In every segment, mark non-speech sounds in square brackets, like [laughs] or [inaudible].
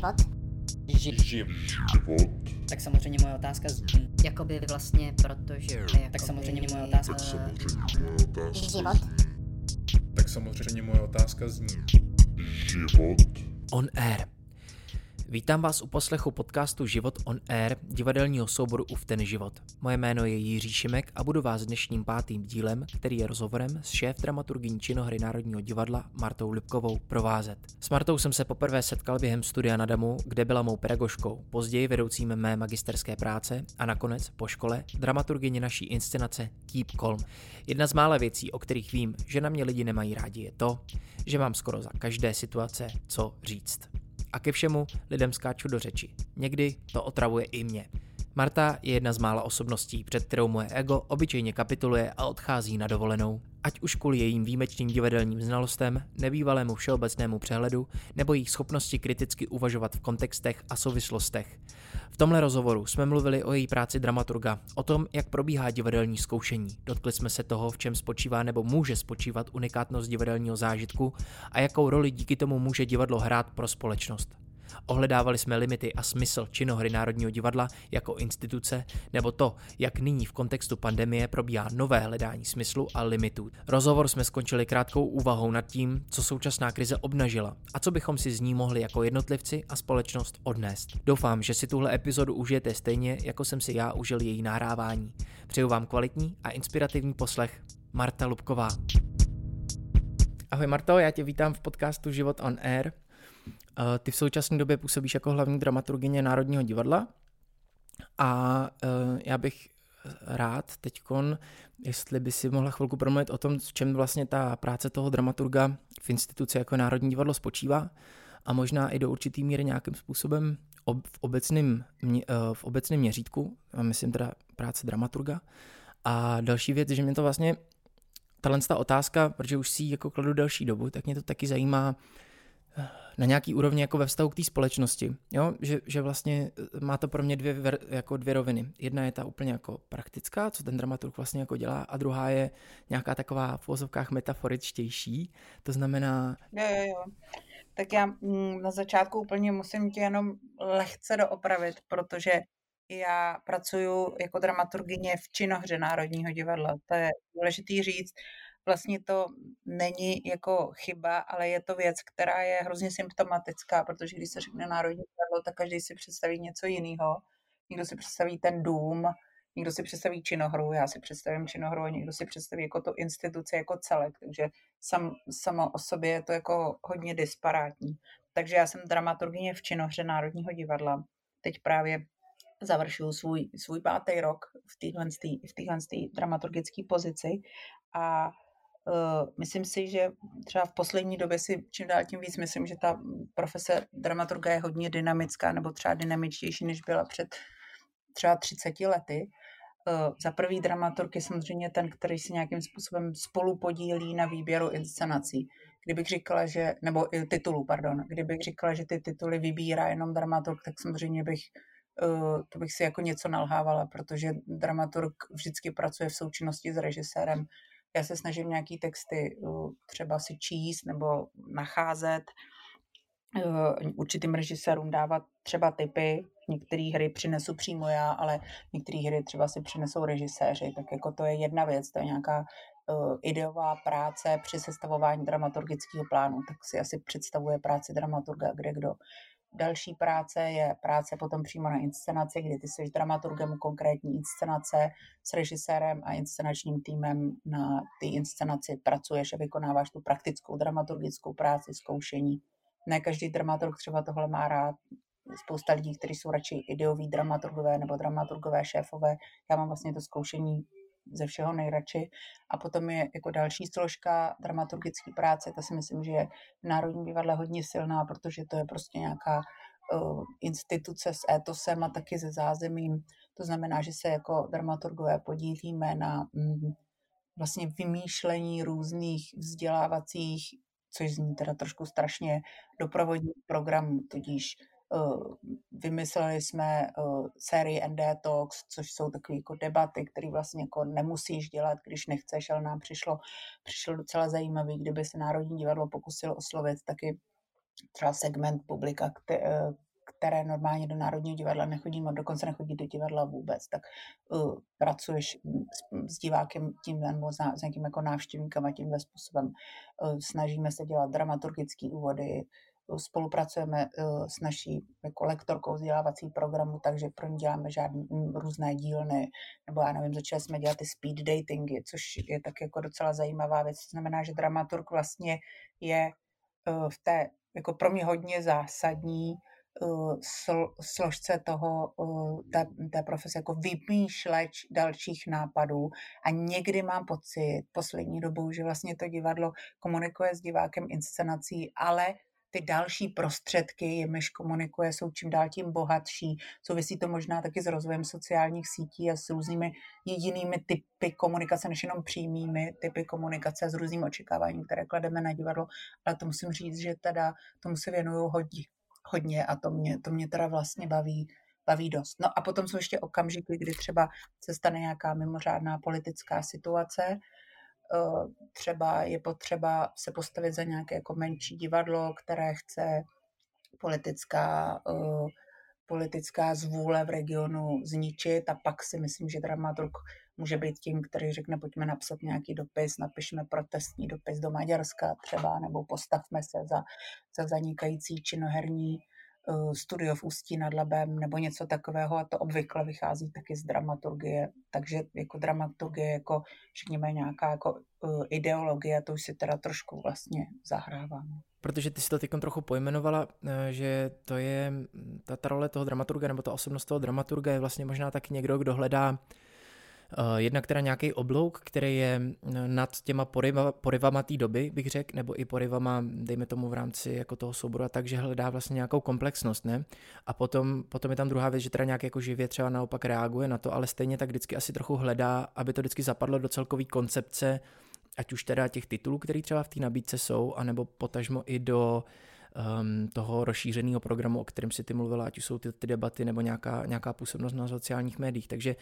Život. Ži- Život. tak samozřejmě moje otázka z... Jakoby vlastně, protože... Jakoby, Tak samozřejmě moje otázka. Tak samozřejmě moje otázka. Život. Tak samozřejmě moje otázka zní. Život. On Air. Vítám vás u poslechu podcastu Život on Air, divadelního souboru Uf ten život. Moje jméno je Jiří Šimek a budu vás dnešním pátým dílem, který je rozhovorem s šéf dramaturgyní činohry Národního divadla Martou Lipkovou provázet. S Martou jsem se poprvé setkal během studia na Damu, kde byla mou pedagožkou, později vedoucím mé magisterské práce a nakonec po škole dramaturgyně naší inscenace Keep Calm. Jedna z mála věcí, o kterých vím, že na mě lidi nemají rádi, je to, že mám skoro za každé situace co říct a ke všemu lidem skáču do řeči. Někdy to otravuje i mě. Marta je jedna z mála osobností, před kterou moje ego obyčejně kapituluje a odchází na dovolenou. Ať už kvůli jejím výjimečným divadelním znalostem, nebývalému všeobecnému přehledu nebo jejich schopnosti kriticky uvažovat v kontextech a souvislostech. V tomhle rozhovoru jsme mluvili o její práci dramaturga, o tom, jak probíhá divadelní zkoušení. Dotkli jsme se toho, v čem spočívá nebo může spočívat unikátnost divadelního zážitku a jakou roli díky tomu může divadlo hrát pro společnost. Ohledávali jsme limity a smysl činohry Národního divadla jako instituce, nebo to, jak nyní v kontextu pandemie probíhá nové hledání smyslu a limitů. Rozhovor jsme skončili krátkou úvahou nad tím, co současná krize obnažila a co bychom si z ní mohli jako jednotlivci a společnost odnést. Doufám, že si tuhle epizodu užijete stejně, jako jsem si já užil její nahrávání. Přeju vám kvalitní a inspirativní poslech. Marta Lubková. Ahoj Marto, já tě vítám v podcastu Život on Air. Eh, Ty v současné době působíš jako hlavní dramaturgyně Národního divadla a eh, já bych rád teďkon, jestli by si mohla chvilku promluvit o tom, v čem vlastně ta práce toho dramaturga v instituci jako Národní divadlo spočívá a možná i do určitý míry nějakým způsobem ob, v, obecným, mě- eh, v obecným měřítku, myslím teda práce dramaturga. A další věc, že mě to vlastně, tahle ta otázka, protože už si ji jako kladu delší dobu, tak mě to taky zajímá, na nějaký úrovni jako ve vztahu k té společnosti, jo? Že, že vlastně má to pro mě dvě, ver, jako dvě roviny. Jedna je ta úplně jako praktická, co ten dramaturg vlastně jako dělá, a druhá je nějaká taková v vozovkách metaforičtější, to znamená, Jo, jo, jo. Tak já mm, na začátku úplně musím tě jenom lehce doopravit, protože já pracuji jako dramaturgyně v činohře Národního divadla. To je důležitý říct. Vlastně to není jako chyba, ale je to věc, která je hrozně symptomatická, protože když se řekne Národní divadlo, tak každý si představí něco jiného. Někdo si představí ten dům, někdo si představí činohru, já si představím činohru a někdo si představí jako tu instituci jako celek, takže sam, samo o sobě je to jako hodně disparátní. Takže já jsem dramaturgyně v činohře Národního divadla. Teď právě završuju svůj, svůj pátý rok v téhle v téhle dramaturgické pozici a myslím si, že třeba v poslední době si čím dál tím víc myslím, že ta profese dramaturga je hodně dynamická nebo třeba dynamičtější, než byla před třeba 30 lety. Uh, za prvý dramaturg je samozřejmě ten, který se nějakým způsobem spolu podílí na výběru inscenací. Kdybych říkala, že, nebo titulů, pardon, kdybych říkala, že ty tituly vybírá jenom dramaturg, tak samozřejmě bych uh, to bych si jako něco nalhávala, protože dramaturg vždycky pracuje v součinnosti s režisérem. Já se snažím nějaký texty uh, třeba si číst nebo nacházet, uh, určitým režisérům dávat třeba typy, některé hry přinesu přímo já, ale některé hry třeba si přinesou režiséři, tak jako to je jedna věc, to je nějaká uh, ideová práce při sestavování dramaturgického plánu, tak si asi představuje práci dramaturga kde kdo. Další práce je práce potom přímo na inscenaci, kdy ty jsi dramaturgem konkrétní inscenace s režisérem a inscenačním týmem na té inscenaci pracuješ a vykonáváš tu praktickou dramaturgickou práci, zkoušení. Ne každý dramaturg třeba tohle má rád, spousta lidí, kteří jsou radši ideoví dramaturgové nebo dramaturgové šéfové. Já mám vlastně to zkoušení ze všeho nejradši. A potom je jako další složka dramaturgické práce, ta si myslím, že je v Národním divadle hodně silná, protože to je prostě nějaká uh, instituce s étosem a taky se zázemím. To znamená, že se jako dramaturgové podílíme na mm, vlastně vymýšlení různých vzdělávacích, což zní teda trošku strašně, doprovodních programů, tudíž vymysleli jsme uh, sérii ND Talks, což jsou takové jako debaty, které vlastně jako nemusíš dělat, když nechceš, ale nám přišlo, přišlo docela zajímavý, kdyby se Národní divadlo pokusilo oslovit taky třeba segment publika, kte- které normálně do Národního divadla nechodí, a dokonce nechodí do divadla vůbec, tak uh, pracuješ s, s divákem tím nebo s, s nějakým jako návštěvníkem a tímhle způsobem. Uh, snažíme se dělat dramaturgické úvody, spolupracujeme s naší jako lektorkou vzdělávací programu, takže pro ní děláme žádné různé dílny, nebo já nevím, začali jsme dělat ty speed datingy, což je tak jako docela zajímavá věc. To znamená, že dramaturg vlastně je v té jako pro mě hodně zásadní složce toho, té, té profese, jako vymýšleč dalších nápadů a někdy mám pocit poslední dobou, že vlastně to divadlo komunikuje s divákem inscenací, ale ty další prostředky, jimiž komunikuje, jsou čím dál tím bohatší. Souvisí to možná taky s rozvojem sociálních sítí a s různými jedinými typy komunikace, než jenom přímými typy komunikace s různým očekáváním, které klademe na divadlo. Ale to musím říct, že teda tomu se věnuju hodně, hodně a to mě, to mě teda vlastně baví, baví dost. No a potom jsou ještě okamžiky, kdy třeba se stane nějaká mimořádná politická situace, třeba je potřeba se postavit za nějaké jako menší divadlo, které chce politická, uh, politická zvůle v regionu zničit a pak si myslím, že dramaturg může být tím, který řekne, pojďme napsat nějaký dopis, napišme protestní dopis do Maďarska třeba, nebo postavme se za, za zanikající činoherní Eh, studio v Ústí nad Labem nebo něco takového a to obvykle vychází taky z dramaturgie, takže jako dramaturgie jako řekněme nějaká jako uh, ideologie, to už si teda trošku vlastně zahrávám. Protože ty si to teď trochu pojmenovala, eh, že to je ta, ta role toho dramaturga nebo ta osobnost toho dramaturga je vlastně možná tak někdo, kdo hledá jednak teda nějaký oblouk, který je eh, nad těma poryva, porivama té doby, bych řekl, nebo i porivama, dejme tomu v rámci jako toho souboru, a takže hledá vlastně nějakou komplexnost, ne? A potom, potom je tam druhá věc, že teda nějak jako živě třeba naopak reaguje na to, ale stejně tak vždycky asi trochu hledá, aby to vždycky zapadlo do celkové koncepce, ať už teda těch titulů, které třeba v té nabídce jsou, anebo potažmo i do um, toho rozšířeného programu, o kterém si ty mluvila, ať už jsou ty, ty debaty nebo nějaká, nějaká působnost na sociálních médiích. Takže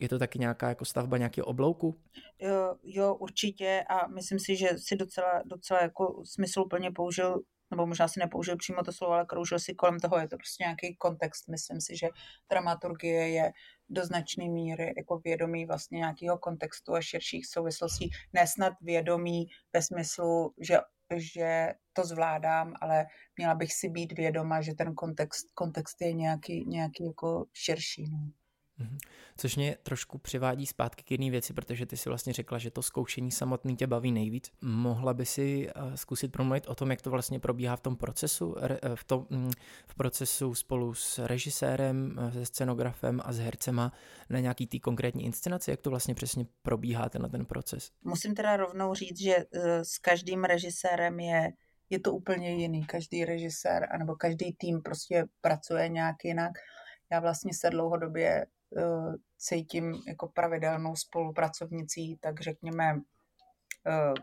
je to taky nějaká jako stavba nějakého oblouku? Jo, jo, určitě a myslím si, že si docela, docela jako smysluplně použil nebo možná si nepoužil přímo to slovo, ale kroužil si kolem toho, je to prostě nějaký kontext. Myslím si, že dramaturgie je do značné míry jako vědomí vlastně nějakého kontextu a širších souvislostí. Nesnad vědomí ve smyslu, že že to zvládám, ale měla bych si být vědoma, že ten kontext, kontext je nějaký, nějaký jako širší. No. Mhm. Což mě trošku přivádí zpátky k jedné věci, protože ty si vlastně řekla, že to zkoušení samotný tě baví nejvíc. Mohla by si eh, zkusit promluvit o tom, jak to vlastně probíhá v tom procesu, eh, v, tom, mm, v procesu spolu s režisérem, eh, se scenografem a s hercema na nějaký tý konkrétní inscenaci, jak to vlastně přesně probíhá ten, ten proces? Musím teda rovnou říct, že s každým režisérem je je to úplně jiný. Každý režisér anebo každý tým prostě pracuje nějak jinak. Já vlastně se dlouhodobě uh, cítím jako pravidelnou spolupracovnicí, tak řekněme uh,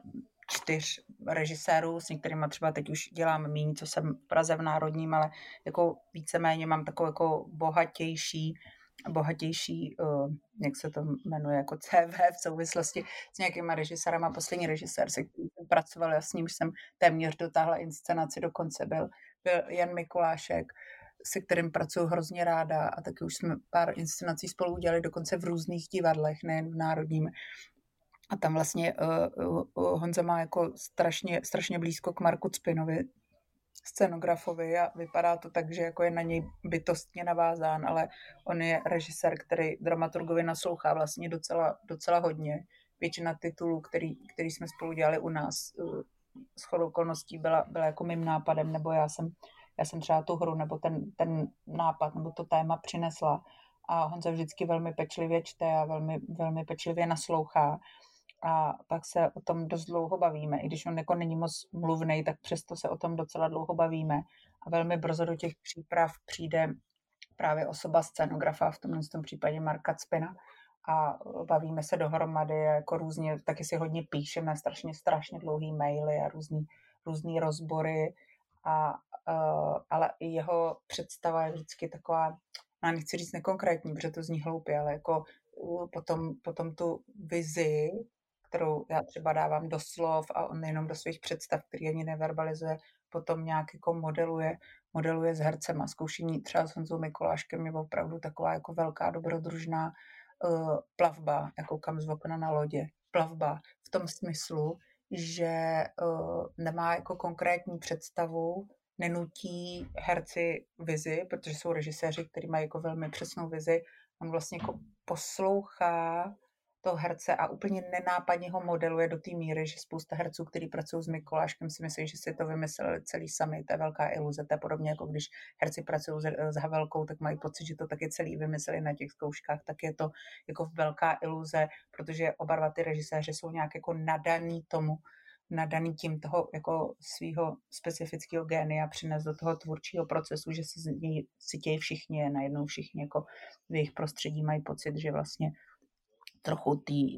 čtyř režisérů, s některými třeba teď už dělám méně, co jsem v Praze v Národním, ale jako víceméně mám takovou jako bohatější bohatější, uh, jak se to jmenuje, jako CV v souvislosti s nějakýma režisérama. Poslední režisér, se kterým pracoval, já s ním jsem téměř dotáhla inscenaci, dokonce byl, byl Jan Mikulášek, se kterým pracuji hrozně ráda a taky už jsme pár inscenací spolu udělali dokonce v různých divadlech, nejen v Národním. A tam vlastně uh, uh, Honza má jako strašně, strašně blízko k Marku Cpinovi, scenografovi a vypadá to tak, že jako je na něj bytostně navázán, ale on je režisér, který dramaturgovi naslouchá vlastně docela, docela hodně. Většina titulů, který, který jsme spolu dělali u nás, s okolností byla, byla jako mým nápadem, nebo já jsem já jsem třeba tu hru nebo ten, ten nápad nebo to téma přinesla a Honza vždycky velmi pečlivě čte a velmi, velmi pečlivě naslouchá. A pak se o tom dost dlouho bavíme. I když on jako není moc mluvný, tak přesto se o tom docela dlouho bavíme. A velmi brzo do těch příprav přijde právě osoba scenografa, v tomhle tom případě Marka Cpina, a bavíme se dohromady, jako různě, taky si hodně píšeme, strašně, strašně dlouhý maily a různý, různý rozbory a uh, ale i jeho představa je vždycky taková, já nechci říct nekonkrétní, protože to zní hloupě, ale jako uh, potom, potom tu vizi, kterou já třeba dávám do slov a on jenom do svých představ, který ani neverbalizuje, potom nějak jako modeluje, modeluje s hercema. Zkoušení třeba s Honzou Mikuláškem je opravdu taková jako velká dobrodružná uh, plavba, jako kam z okna na lodě. Plavba v tom smyslu, že uh, nemá jako konkrétní představu, nenutí herci vizi, protože jsou režiséři, kteří mají jako velmi přesnou vizi. On vlastně jako poslouchá toho herce a úplně nenápadně ho modeluje do té míry, že spousta herců, kteří pracují s Mikuláškem, si myslí, že si to vymysleli celý sami. To je velká iluze. To je podobně jako když herci pracují s, Havelkou, tak mají pocit, že to taky celý vymysleli na těch zkouškách. Tak je to jako velká iluze, protože oba dva ty režiséři jsou nějak jako nadaný tomu, nadaný tím toho jako svého specifického génia přines do toho tvůrčího procesu, že si, si tějí všichni, najednou všichni jako v jejich prostředí mají pocit, že vlastně trochu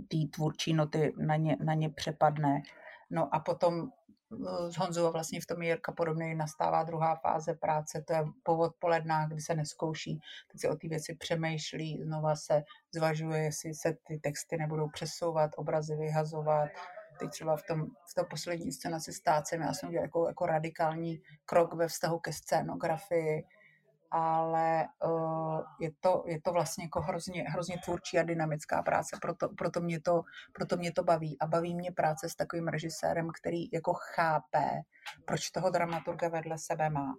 té tvůrčí noty na ně, na ně přepadne. No a potom s eh, Honzou vlastně v tom Jirka podobně nastává druhá fáze práce, to je po odpolednách, kdy se neskouší, teď se o ty věci přemýšlí, znova se zvažuje, jestli se ty texty nebudou přesouvat, obrazy vyhazovat, teď třeba v tom, v tom poslední scénaci s tácem, já jsem udělal jako, jako radikální krok ve vztahu ke scénografii, ale uh, je, to, je to vlastně jako hrozně, hrozně tvůrčí a dynamická práce, proto, proto, mě to, proto mě to baví. A baví mě práce s takovým režisérem, který jako chápe, proč toho dramaturga vedle sebe má.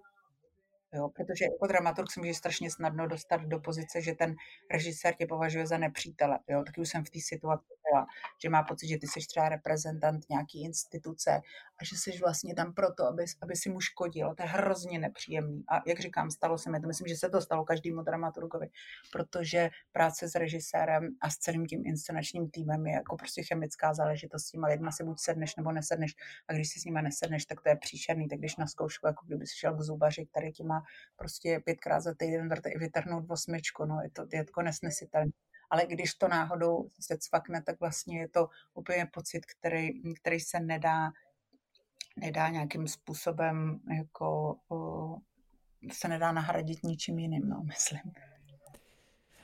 Jo, protože jako dramaturg se může strašně snadno dostat do pozice, že ten režisér tě považuje za nepřítele. Jo, taky už jsem v té situaci byla, že má pocit, že ty jsi třeba reprezentant nějaký instituce a že jsi vlastně tam proto, aby, aby si mu škodil. To je hrozně nepříjemný. A jak říkám, stalo se mi to, myslím, že se to stalo každému dramaturgovi, protože práce s režisérem a s celým tím inscenačním týmem je jako prostě chemická záležitost. S těma lidma si buď sedneš nebo nesedneš a když si s nimi nesedneš, tak to je příšerný. Tak když na zkoušku, jako kdyby si šel k zubaři, který ti má prostě pětkrát za týden vytrhnout osmičku, no je to, je to nesnesitelné ale když to náhodou se cvakne, tak vlastně je to úplně pocit, který, který se nedá, nedá nějakým způsobem jako se nedá nahradit ničím jiným, no, [laughs] myslím.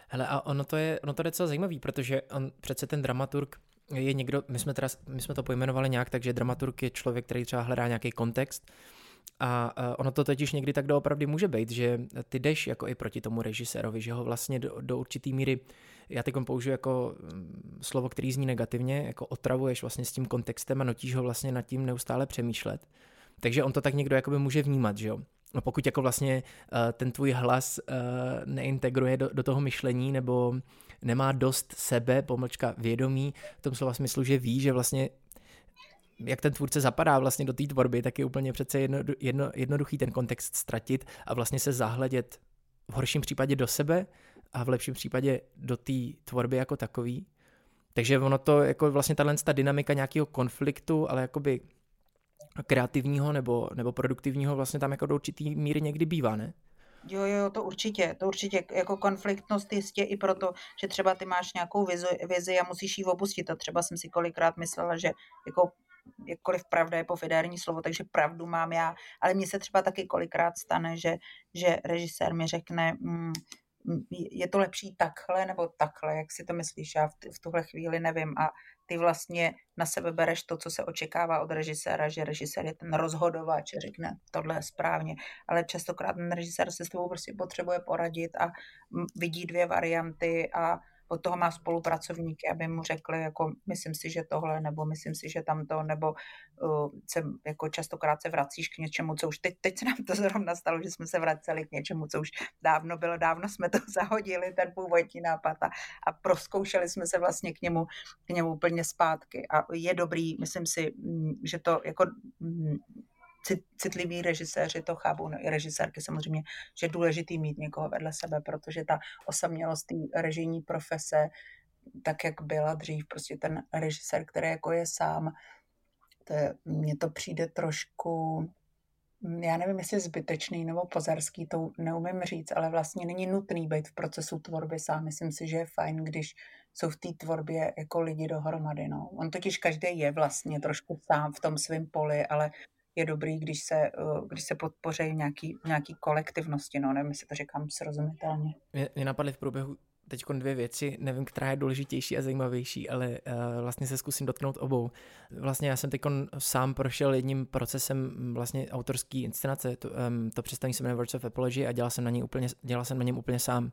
Hele, a ono to je, ono to je docela zajímavý, protože on přece ten dramaturg je někdo, my jsme, teda, my jsme to pojmenovali nějak, takže dramaturg je člověk, který třeba hledá nějaký kontext, a ono to totiž někdy tak doopravdy může být, že ty jdeš jako i proti tomu režisérovi, že ho vlastně do, do určitý míry, já teď použiju jako mm, slovo, který zní negativně, jako otravuješ vlastně s tím kontextem a notíš ho vlastně nad tím neustále přemýšlet. Takže on to tak někdo jakoby může vnímat, že jo. No pokud jako vlastně uh, ten tvůj hlas uh, neintegruje do, do toho myšlení nebo nemá dost sebe, pomlčka vědomí, v tom slova smyslu, že ví, že vlastně jak ten tvůrce zapadá vlastně do té tvorby, tak je úplně přece jedno, jedno, jednoduchý ten kontext ztratit a vlastně se zahledět v horším případě do sebe a v lepším případě do té tvorby jako takový. Takže ono to jako vlastně tahle ta dynamika nějakého konfliktu, ale jakoby kreativního nebo, nebo produktivního vlastně tam jako do určitý míry někdy bývá, ne? Jo, jo, to určitě, to určitě, jako konfliktnost jistě i proto, že třeba ty máš nějakou vizi, vizi a musíš ji opustit a třeba jsem si kolikrát myslela, že jako jakkoliv pravda je pofidérní slovo, takže pravdu mám já, ale mně se třeba taky kolikrát stane, že, že režisér mi řekne, mm je to lepší takhle nebo takhle, jak si to myslíš, já v, tuhle chvíli nevím a ty vlastně na sebe bereš to, co se očekává od režiséra, že režisér je ten rozhodovač, řekne tohle je správně, ale častokrát ten režisér se s tebou prostě potřebuje poradit a vidí dvě varianty a od toho má spolupracovníky, aby mu řekli, jako myslím si, že tohle, nebo myslím si, že tamto, nebo uh, se, jako častokrát se vracíš k něčemu, co už teď, teď se nám to zrovna stalo, že jsme se vraceli k něčemu, co už dávno bylo, dávno jsme to [laughs] zahodili, ten původní nápad a, a proskoušeli jsme se vlastně k němu, k němu úplně zpátky. A je dobrý, myslím si, mm, že to jako mm, citliví režiséři to chápou, no i režisérky samozřejmě, že je důležitý mít někoho vedle sebe, protože ta osamělost té režijní profese, tak jak byla dřív, prostě ten režisér, který jako je sám, to je, mně to přijde trošku, já nevím, jestli zbytečný nebo pozerský, to neumím říct, ale vlastně není nutný být v procesu tvorby sám. Myslím si, že je fajn, když jsou v té tvorbě jako lidi dohromady. No. On totiž každý je vlastně trošku sám v tom svém poli, ale je dobrý, když se, eh, když se podpoří nějaký, nějaký kolektivnosti, no nevím, jestli to říkám srozumitelně. Mě, mě napadly v průběhu teď dvě věci, nevím, která je důležitější a zajímavější, ale uh, vlastně se zkusím dotknout obou. Vlastně já jsem teď sám prošel jedním procesem vlastně autorský inscenace, to, um, to představení se jmenuje Words of Apology a dělal jsem na, něj úplně, dělal jsem na něm úplně sám.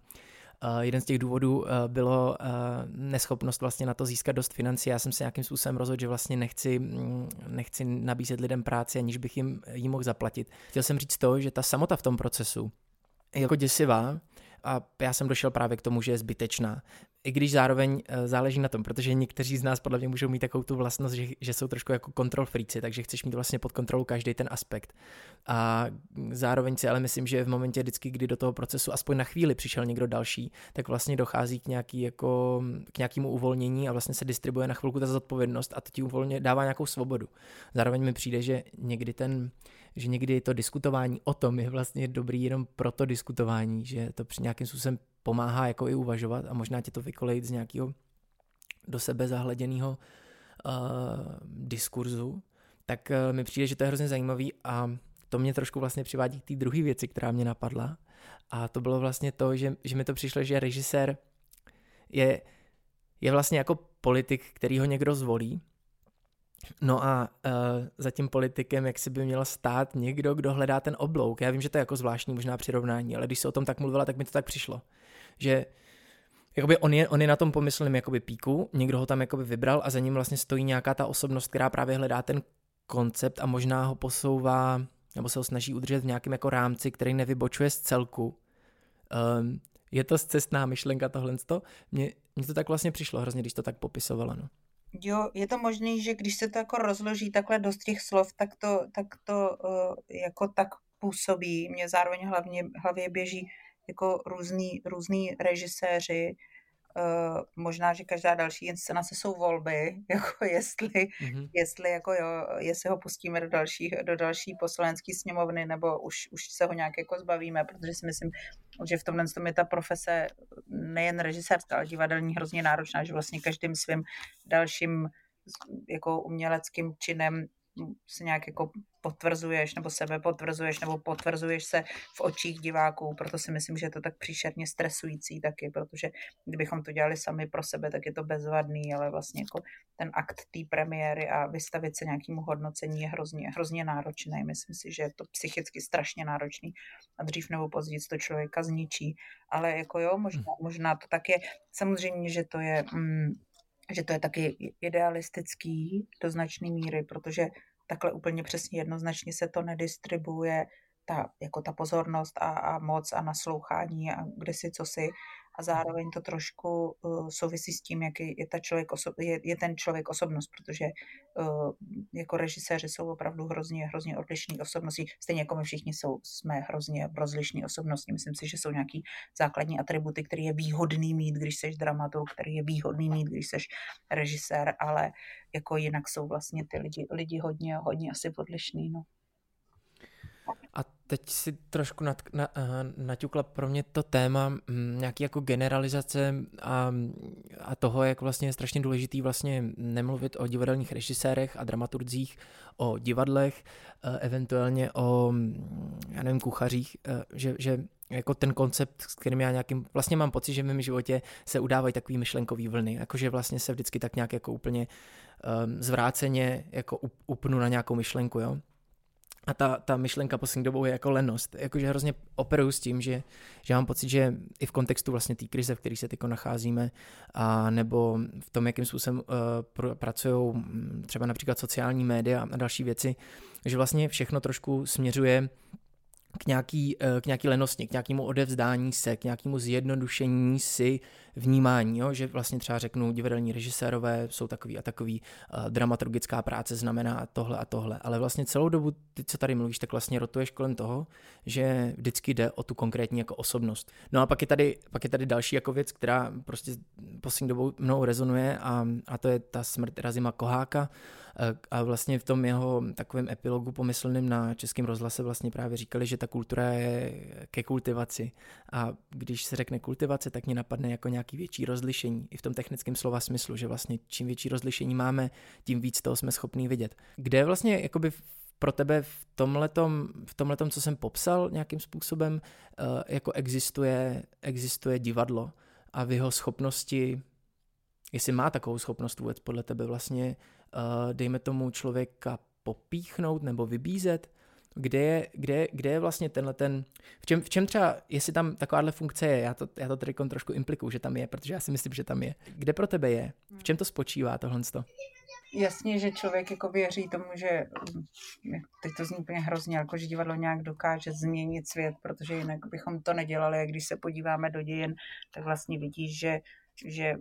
Uh, jeden z těch důvodů uh, bylo uh, neschopnost vlastně na to získat dost financí. Já jsem se nějakým způsobem rozhodl, že vlastně nechci, mm, nechci nabízet lidem práci, aniž bych jim ji mohl zaplatit. Chtěl jsem říct to, že ta samota v tom procesu je jako děsivá, a já jsem došel právě k tomu, že je zbytečná. I když zároveň eh, záleží na tom, protože někteří z nás podle mě můžou mít takovou tu vlastnost, že, že jsou trošku jako kontrol freaci, takže chceš mít vlastně pod kontrolou každý ten aspekt. A zároveň si ale myslím, že v momentě vždycky, kdy do toho procesu aspoň na chvíli přišel někdo další, tak vlastně dochází k, nějaký jako, k nějakému uvolnění a vlastně se distribuje na chvilku ta zodpovědnost a to ti uvolně dává nějakou svobodu. Zároveň mi přijde, že někdy ten že někdy to diskutování o tom je vlastně dobrý jenom pro to diskutování, že to při nějakým způsobem pomáhá jako i uvažovat a možná tě to vykolejit z nějakého do sebe zahleděného uh, diskurzu, tak uh, mi přijde, že to je hrozně zajímavý a to mě trošku vlastně přivádí k té druhé věci, která mě napadla. A to bylo vlastně to, že, že mi to přišlo, že režisér je, je vlastně jako politik, který ho někdo zvolí No a uh, za tím politikem, jak si by měl stát někdo, kdo hledá ten oblouk. Já vím, že to je jako zvláštní možná přirovnání, ale když se o tom tak mluvila, tak mi to tak přišlo. Že jakoby on, je, on je na tom pomyslném jakoby píku, někdo ho tam jakoby vybral a za ním vlastně stojí nějaká ta osobnost, která právě hledá ten koncept a možná ho posouvá nebo se ho snaží udržet v nějakém jako rámci, který nevybočuje z celku. Um, je to cestná myšlenka tohle. Mně, mně to tak vlastně přišlo hrozně, když to tak popisovala. No. Jo, je to možné, že když se to jako rozloží takhle dost těch slov, tak to, tak to uh, jako tak působí. Mě zároveň hlavně, hlavě běží jako různý, různý režiséři, možná, že každá další inscenace jsou volby, [laughs] jako jestli, mm-hmm. jestli, jako jo, jestli ho pustíme do další, do další poslanecké sněmovny, nebo už, už se ho nějak jako zbavíme, protože si myslím, že v tomhle tom je ta profese nejen režisérská, ale divadelní hrozně náročná, že vlastně každým svým dalším jako uměleckým činem se nějak jako potvrzuješ nebo sebe potvrzuješ nebo potvrzuješ se v očích diváků, proto si myslím, že je to tak příšerně stresující taky, protože kdybychom to dělali sami pro sebe, tak je to bezvadný, ale vlastně jako ten akt té premiéry a vystavit se nějakému hodnocení je hrozně, hrozně náročný. Myslím si, že je to psychicky strašně náročný a dřív nebo později to člověka zničí, ale jako jo, možná, možná to tak je. Samozřejmě, že to je... Mm, že to je taky idealistický do značné míry, protože takhle úplně přesně jednoznačně se to nedistribuje, ta, jako ta pozornost a, a moc a naslouchání a kde si co si a zároveň to trošku uh, souvisí s tím, jak je, ta člověk oso- je, je ten člověk osobnost, protože uh, jako režiséři jsou opravdu hrozně, hrozně odlišní osobnosti, stejně jako my všichni jsou, jsme hrozně rozlišní osobnosti. Myslím si, že jsou nějaký základní atributy, které je výhodný mít, když jsi dramaturg, který je výhodný mít, když jsi režisér, ale jako jinak jsou vlastně ty lidi, lidi hodně, hodně asi odlišný. No. A teď si trošku nat, na, uh, naťukla pro mě to téma m, mm, nějaký jako generalizace a, a toho, jak vlastně je strašně důležitý vlastně nemluvit o divadelních režisérech a dramaturdzích, o divadlech, uh, eventuálně o, já nevím, kuchařích, uh, že, že jako ten koncept, s kterým já nějakým, vlastně mám pocit, že v mém životě se udávají takový myšlenkový vlny, jakože vlastně se vždycky tak nějak jako úplně um, zvráceně jako upnu na nějakou myšlenku, jo. A ta, ta myšlenka poslední dobou je jako lenost. Jakože hrozně operuju s tím, že, že mám pocit, že i v kontextu vlastně té krize, v které se teď nacházíme, a nebo v tom, jakým způsobem uh, pr- pracují třeba například sociální média a další věci, že vlastně všechno trošku směřuje k nějaký, eh, k nějaký lenosti, k nějakému odevzdání se, k nějakému zjednodušení si vnímání, jo? že vlastně třeba řeknu, divadelní režisérové jsou takový a takový, uh, dramaturgická práce znamená tohle a tohle, ale vlastně celou dobu, ty, co tady mluvíš, tak vlastně rotuješ kolem toho, že vždycky jde o tu konkrétní jako osobnost. No a pak je tady, pak je tady další jako věc, která prostě poslední dobou mnou rezonuje a, a to je ta smrt Razima Koháka, a vlastně v tom jeho takovém epilogu pomyslným na českém rozhlase vlastně právě říkali, že ta kultura je ke kultivaci a když se řekne kultivace, tak mě napadne jako nějaký větší rozlišení i v tom technickém slova smyslu, že vlastně čím větší rozlišení máme, tím víc toho jsme schopní vidět. Kde vlastně jakoby pro tebe v tomhletom, v co jsem popsal nějakým způsobem, eh, jako existuje, existuje divadlo a v jeho schopnosti, jestli má takovou schopnost vůbec podle tebe vlastně, dejme tomu člověka popíchnout nebo vybízet, kde je, kde, kde je vlastně tenhle ten, v čem, v čem třeba, jestli tam takováhle funkce je, já to, já to tady trošku implikuju, že tam je, protože já si myslím, že tam je. Kde pro tebe je? V čem to spočívá tohle? Jasně, že člověk jako věří tomu, že teď to zní úplně hrozně, jako že divadlo nějak dokáže změnit svět, protože jinak bychom to nedělali. A když se podíváme do dějin, tak vlastně vidíš, že, že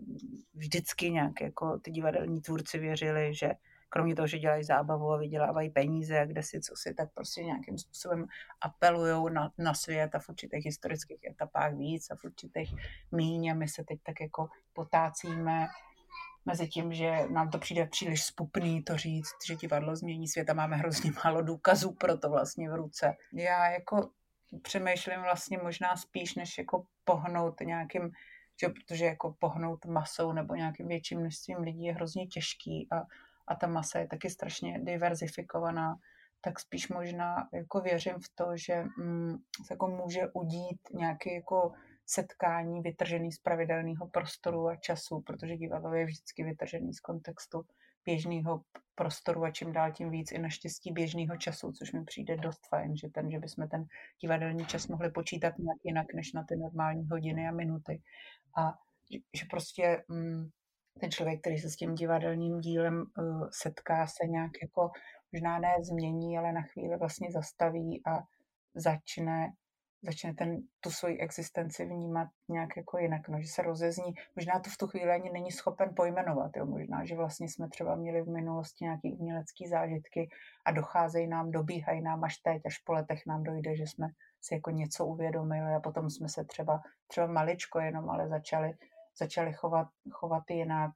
vždycky nějak jako ty divadelní tvůrci věřili, že kromě toho, že dělají zábavu a vydělávají peníze a kde si co si, tak prostě nějakým způsobem apelují na, na svět a v určitých historických etapách víc a v určitých míň a my se teď tak jako potácíme mezi tím, že nám to přijde příliš spupný to říct, že divadlo změní svět a máme hrozně málo důkazů pro to vlastně v ruce. Já jako přemýšlím vlastně možná spíš, než jako pohnout nějakým, že, protože jako pohnout masou nebo nějakým větším množstvím lidí je hrozně těžký a a ta masa je taky strašně diverzifikovaná, tak spíš možná jako věřím v to, že mm, se jako může udít nějaké jako setkání vytržený z pravidelného prostoru a času, protože divadlo je vždycky vytržený z kontextu běžného prostoru a čím dál tím víc i naštěstí běžného času, což mi přijde dost fajn, že ten, že bychom ten divadelní čas mohli počítat nějak jinak než na ty normální hodiny a minuty. A že prostě mm, ten člověk, který se s tím divadelním dílem uh, setká, se nějak jako možná ne změní, ale na chvíli vlastně zastaví a začne, začne ten, tu svoji existenci vnímat nějak jako jinak, no, že se rozezní. Možná to v tu chvíli ani není schopen pojmenovat, jo. možná, že vlastně jsme třeba měli v minulosti nějaké umělecké zážitky a docházejí nám, dobíhají nám až teď, až po letech nám dojde, že jsme si jako něco uvědomili a potom jsme se třeba, třeba maličko jenom, ale začali začali chovat, chovat jinak.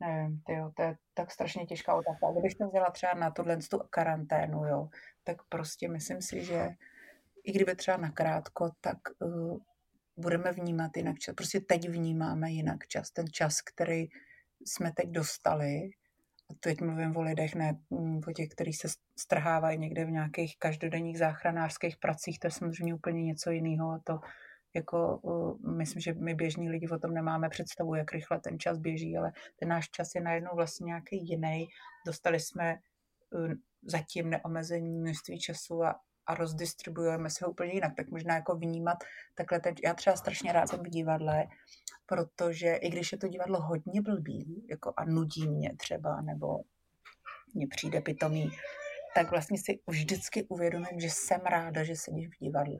Nevím, tyjo, to je tak strašně těžká otázka. Kdybych to vzala třeba na tuhle tu karanténu, jo, tak prostě myslím si, že i kdyby třeba nakrátko, tak uh, budeme vnímat jinak čas. Prostě teď vnímáme jinak čas. Ten čas, který jsme teď dostali, a teď mluvím o lidech, ne mm, o těch, kteří se strhávají někde v nějakých každodenních záchranářských pracích, to je samozřejmě úplně něco jiného a to jako uh, myslím, že my běžní lidi o tom nemáme představu, jak rychle ten čas běží, ale ten náš čas je najednou vlastně nějaký jiný. Dostali jsme uh, zatím neomezení množství času a, a rozdistribuujeme se ho úplně jinak. Tak možná jako vnímat takhle ten, já třeba strašně rád jsem v divadle, protože i když je to divadlo hodně blbý, jako a nudí mě třeba, nebo mně přijde pitomý, tak vlastně si vždycky uvědomím, že jsem ráda, že sedím v divadle.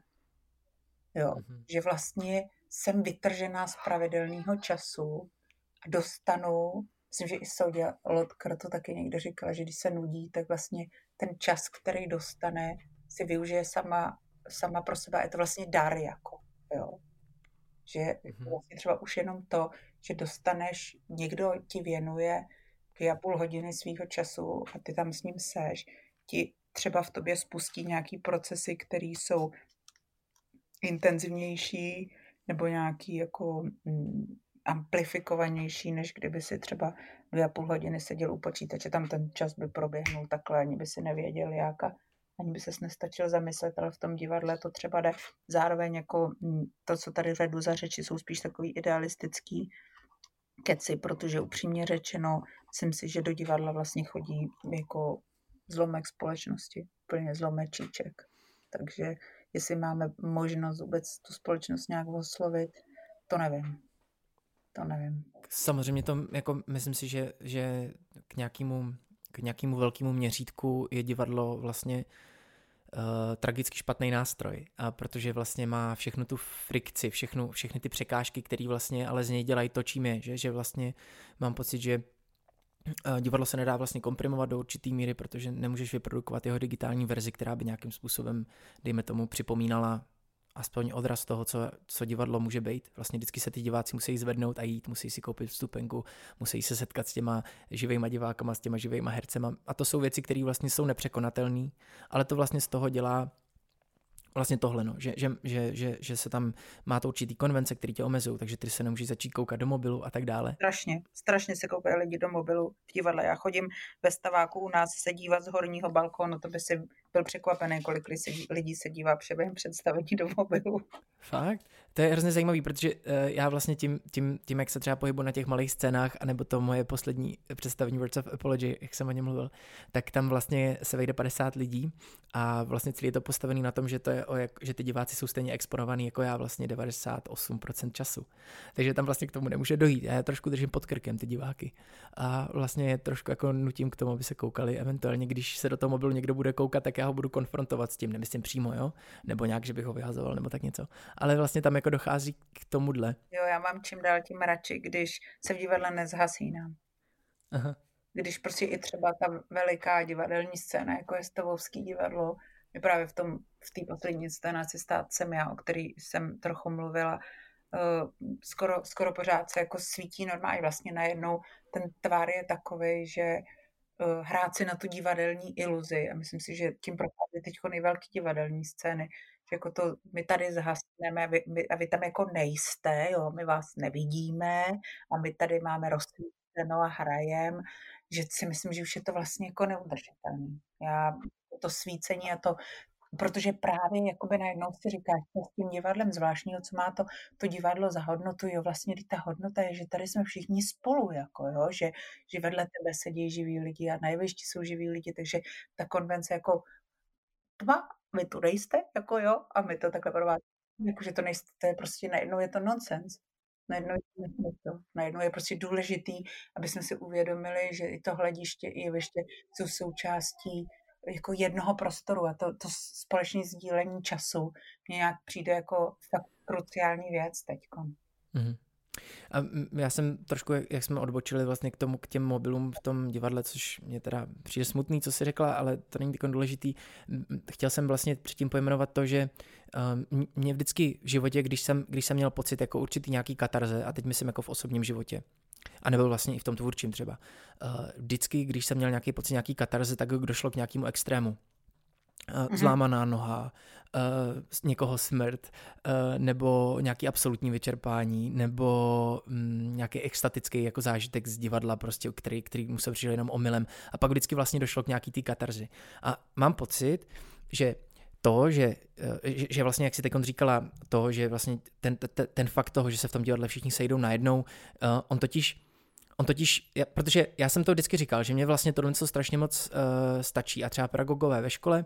Jo? Mm-hmm. Že vlastně jsem vytržená z pravidelného času a dostanu, myslím, že i Soudě Lotkr to taky někde říkala, že když se nudí, tak vlastně ten čas, který dostane, si využije sama, sama pro sebe. Je to vlastně dar jako, jo. Že mm-hmm. vlastně třeba už jenom to, že dostaneš, někdo ti věnuje dvě a půl hodiny svého času a ty tam s ním seš, ti třeba v tobě spustí nějaký procesy, které jsou intenzivnější nebo nějaký jako mm, amplifikovanější, než kdyby si třeba dvě a půl hodiny seděl u počítače, tam ten čas by proběhnul takhle, ani by si nevěděl jak a ani by se nestačil zamyslet, ale v tom divadle to třeba jde zároveň jako mm, to, co tady vedu za řeči, jsou spíš takový idealistický keci, protože upřímně řečeno, myslím si, že do divadla vlastně chodí jako zlomek společnosti, úplně zlomečíček. Takže jestli máme možnost vůbec tu společnost nějak oslovit, to nevím. To nevím. Samozřejmě to, jako myslím si, že, že k nějakému k nějakému velkému měřítku je divadlo vlastně uh, tragicky špatný nástroj, a protože vlastně má všechnu tu frikci, všechnu, všechny ty překážky, které vlastně ale z něj dělají to, čím je, že, že vlastně mám pocit, že divadlo se nedá vlastně komprimovat do určitý míry, protože nemůžeš vyprodukovat jeho digitální verzi, která by nějakým způsobem, dejme tomu, připomínala aspoň odraz toho, co, co divadlo může být. Vlastně vždycky se ty diváci musí zvednout a jít, musí si koupit vstupenku, musí se setkat s těma živýma divákama, s těma živýma hercema. A to jsou věci, které vlastně jsou nepřekonatelné, ale to vlastně z toho dělá vlastně tohle, no, že, že, že, že, že se tam má to určitý konvence, které tě omezují, takže ty se nemůžeš začít koukat do mobilu a tak dále. Strašně, strašně se koukají lidi do mobilu v divadle. Já chodím ve staváku u nás se dívat z horního balkónu, to by si byl překvapený, kolik lidí se dívá během představení do mobilu. Fakt? To je hrozně zajímavý, protože uh, já vlastně tím, tím, tím, jak se třeba pohybu na těch malých scénách, anebo to moje poslední představení Words of Apology, jak jsem o něm mluvil, tak tam vlastně se vejde 50 lidí a vlastně celý je to postavený na tom, že, to je o jak, že ty diváci jsou stejně exponovaný jako já vlastně 98% času. Takže tam vlastně k tomu nemůže dojít. Já je trošku držím pod krkem ty diváky a vlastně je trošku jako nutím k tomu, aby se koukali. Eventuálně, když se do toho mobilu někdo bude koukat, tak já ho budu konfrontovat s tím, nemyslím přímo, jo? Nebo nějak, že bych ho vyhazoval, nebo tak něco. Ale vlastně tam jako dochází k tomuhle. Jo, já mám čím dál tím radši, když se v divadle nezhasínám. Aha. Když prostě i třeba ta veliká divadelní scéna, jako je Stavovský divadlo, je právě v tom, v té poslední scénaci stát jsem já, o který jsem trochu mluvila, uh, skoro, skoro pořád se jako svítí normálně vlastně najednou ten tvar je takový, že hrát si na tu divadelní iluzi a myslím si, že tím prochází teď nejvelký divadelní scény, že jako to my tady zhasneme a vy, my, a vy tam jako nejste, jo, my vás nevidíme a my tady máme rozsvíceno a hrajem, že si myslím, že už je to vlastně jako neudržitelné. Já to svícení a to, protože právě jakoby najednou si říkáš s tím divadlem zvláštního, co má to, to divadlo za hodnotu, jo, vlastně ta hodnota je, že tady jsme všichni spolu, jako jo, že, že vedle tebe sedí živí lidi a na jevišti jsou živí lidi, takže ta konvence jako tma, vy tu nejste, jako jo, a my to takhle pro vás, jakože to nejste, to je prostě najednou je to nonsens. Najednou je to. Najednou je prostě důležitý, aby jsme si uvědomili, že i to hlediště, i jeviště jsou součástí jako jednoho prostoru a to, to společné sdílení času mě nějak přijde jako fakt kruciální věc teď. Mm-hmm. A já jsem trošku, jak jsme odbočili vlastně k tomu, k těm mobilům v tom divadle, což mě teda přijde smutný, co si řekla, ale to není tak důležitý. Chtěl jsem vlastně předtím pojmenovat to, že mě vždycky v životě, když jsem, když jsem měl pocit jako určitý nějaký katarze, a teď myslím jako v osobním životě, a nebyl vlastně i v tom tvůrčím třeba. Vždycky, když jsem měl nějaký pocit, nějaký katarze, tak došlo k nějakému extrému. Mm-hmm. Zlámaná noha, uh, někoho smrt, nebo nějaký absolutní vyčerpání, nebo um, nějaký extatický jako zážitek z divadla, prostě, který, který mu se přišel jenom omylem. A pak vždycky vlastně došlo k nějaký té katarzi. A mám pocit, že to, že, že, že vlastně, jak si teď říkala, to, že vlastně ten, ten, ten fakt toho, že se v tom divadle všichni sejdou najednou, uh, on totiž On totiž, protože já jsem to vždycky říkal, že mě vlastně tohle strašně moc uh, stačí. A třeba pedagogové ve škole,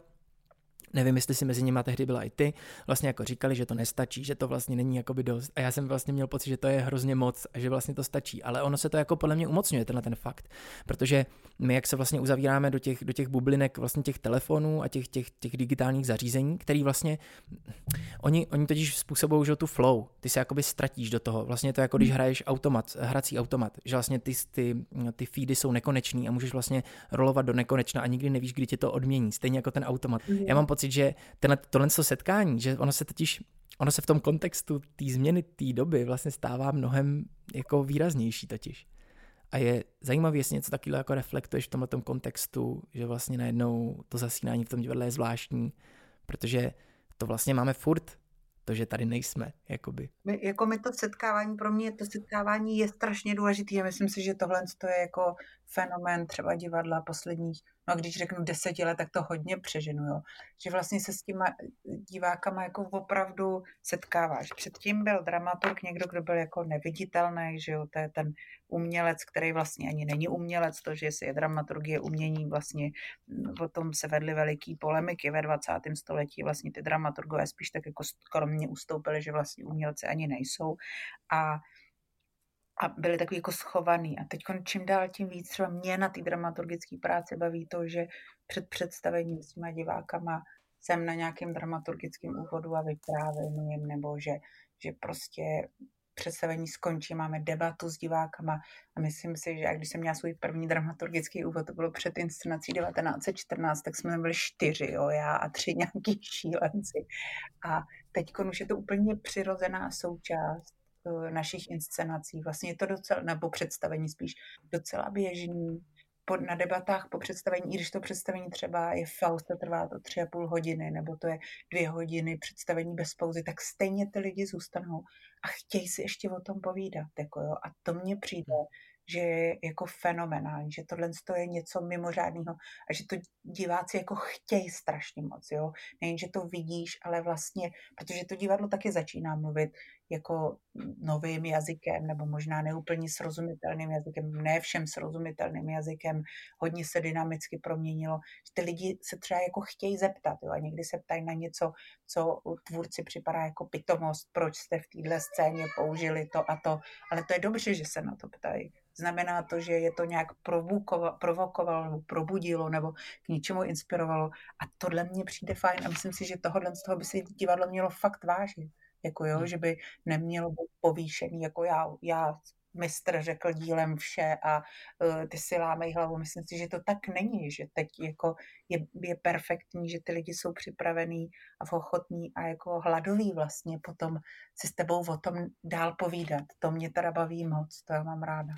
Nevím, jestli si mezi nimi tehdy byla i ty, vlastně jako říkali, že to nestačí, že to vlastně není jakoby dost. A já jsem vlastně měl pocit, že to je hrozně moc a že vlastně to stačí. Ale ono se to jako podle mě umocňuje, tenhle ten fakt. Protože my, jak se vlastně uzavíráme do těch, do těch bublinek vlastně těch telefonů a těch, těch, těch digitálních zařízení, který vlastně, oni, oni totiž způsobují, že tu flow, ty se jakoby ztratíš do toho. Vlastně to jako když hraješ automat, hrací automat, že vlastně ty, ty, ty feedy jsou nekonečný a můžeš vlastně rolovat do nekonečna a nikdy nevíš, kdy tě to odmění. Stejně jako ten automat. Já mám pocit, že tenhle, tohle setkání, že ono se totiž, ono se v tom kontextu té změny té doby vlastně stává mnohem jako výraznější totiž. A je zajímavé, jestli něco takového jako reflektuješ v tomhle kontextu, že vlastně najednou to zasínání v tom divadle je zvláštní, protože to vlastně máme furt, to, že tady nejsme, jakoby. My, jako my to setkávání, pro mě to setkávání je strašně důležitý a myslím si, že tohle je jako fenomén třeba divadla posledních no když řeknu deseti let, tak to hodně přeženu, jo. Že vlastně se s těma divákama jako opravdu setkáváš. Předtím byl dramaturg někdo, kdo byl jako neviditelný, že jo, to je ten umělec, který vlastně ani není umělec, to, že jestli je dramaturgie umění, vlastně o tom se vedly veliký polemiky ve 20. století, vlastně ty dramaturgové spíš tak jako skromně ustoupili, že vlastně umělci ani nejsou. A a byli takový jako schovaný. A teď čím dál tím víc třeba mě na té dramaturgické práci baví to, že před představením s těma divákama jsem na nějakém dramaturgickém úvodu a vyprávěním, jim, nebo že, že prostě představení skončí, máme debatu s divákama a myslím si, že když jsem měla svůj první dramaturgický úvod, to bylo před inscenací 1914, tak jsme byli čtyři, jo, já a tři [laughs] nějaký šílenci. A teď už je to úplně přirozená součást našich inscenací. Vlastně je to docela, nebo představení spíš, docela běžný. Po, na debatách po představení, i když to představení třeba je Faust, to trvá to tři a půl hodiny, nebo to je dvě hodiny představení bez pauzy, tak stejně ty lidi zůstanou a chtějí si ještě o tom povídat. Jako jo. A to mně přijde, že je jako fenomenální, že tohle je něco mimořádného a že to diváci jako chtějí strašně moc, jo. Nejen, že to vidíš, ale vlastně, protože to divadlo taky začíná mluvit jako novým jazykem, nebo možná neúplně srozumitelným jazykem, ne všem srozumitelným jazykem, hodně se dynamicky proměnilo, ty lidi se třeba jako chtějí zeptat, jo, a někdy se ptají na něco, co tvůrci připadá jako pitomost, proč jste v téhle scéně použili to a to, ale to je dobře, že se na to ptají. Znamená to, že je to nějak provokovalo nebo probudilo nebo k něčemu inspirovalo. A tohle mně přijde fajn a myslím si, že tohle z toho by se divadlo mělo fakt vážit. Jako jo, hmm. že by nemělo být povýšený, jako já, já mistr řekl dílem vše a uh, ty si lámej hlavu. Myslím si, že to tak není, že teď jako je, je perfektní, že ty lidi jsou připravený a ochotní a jako hladoví vlastně potom si s tebou o tom dál povídat. To mě teda baví moc, to já mám ráda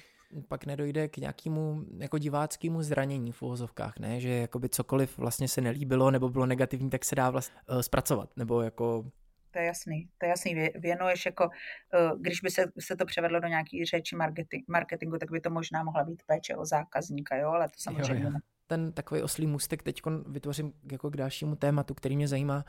pak nedojde k nějakému jako diváckému zranění v uvozovkách, ne? Že jakoby cokoliv vlastně se nelíbilo nebo bylo negativní, tak se dá vlastně uh, zpracovat, nebo jako to je jasný, to je jasný. Věnuješ jako, eh, když by se, se to převedlo do nějaký řeči marketing, marketingu, tak by to možná mohla být péče o zákazníka, jo, ale to samozřejmě jo, jo. Ten takový oslý můstek teď vytvořím jako k dalšímu tématu, který mě zajímá.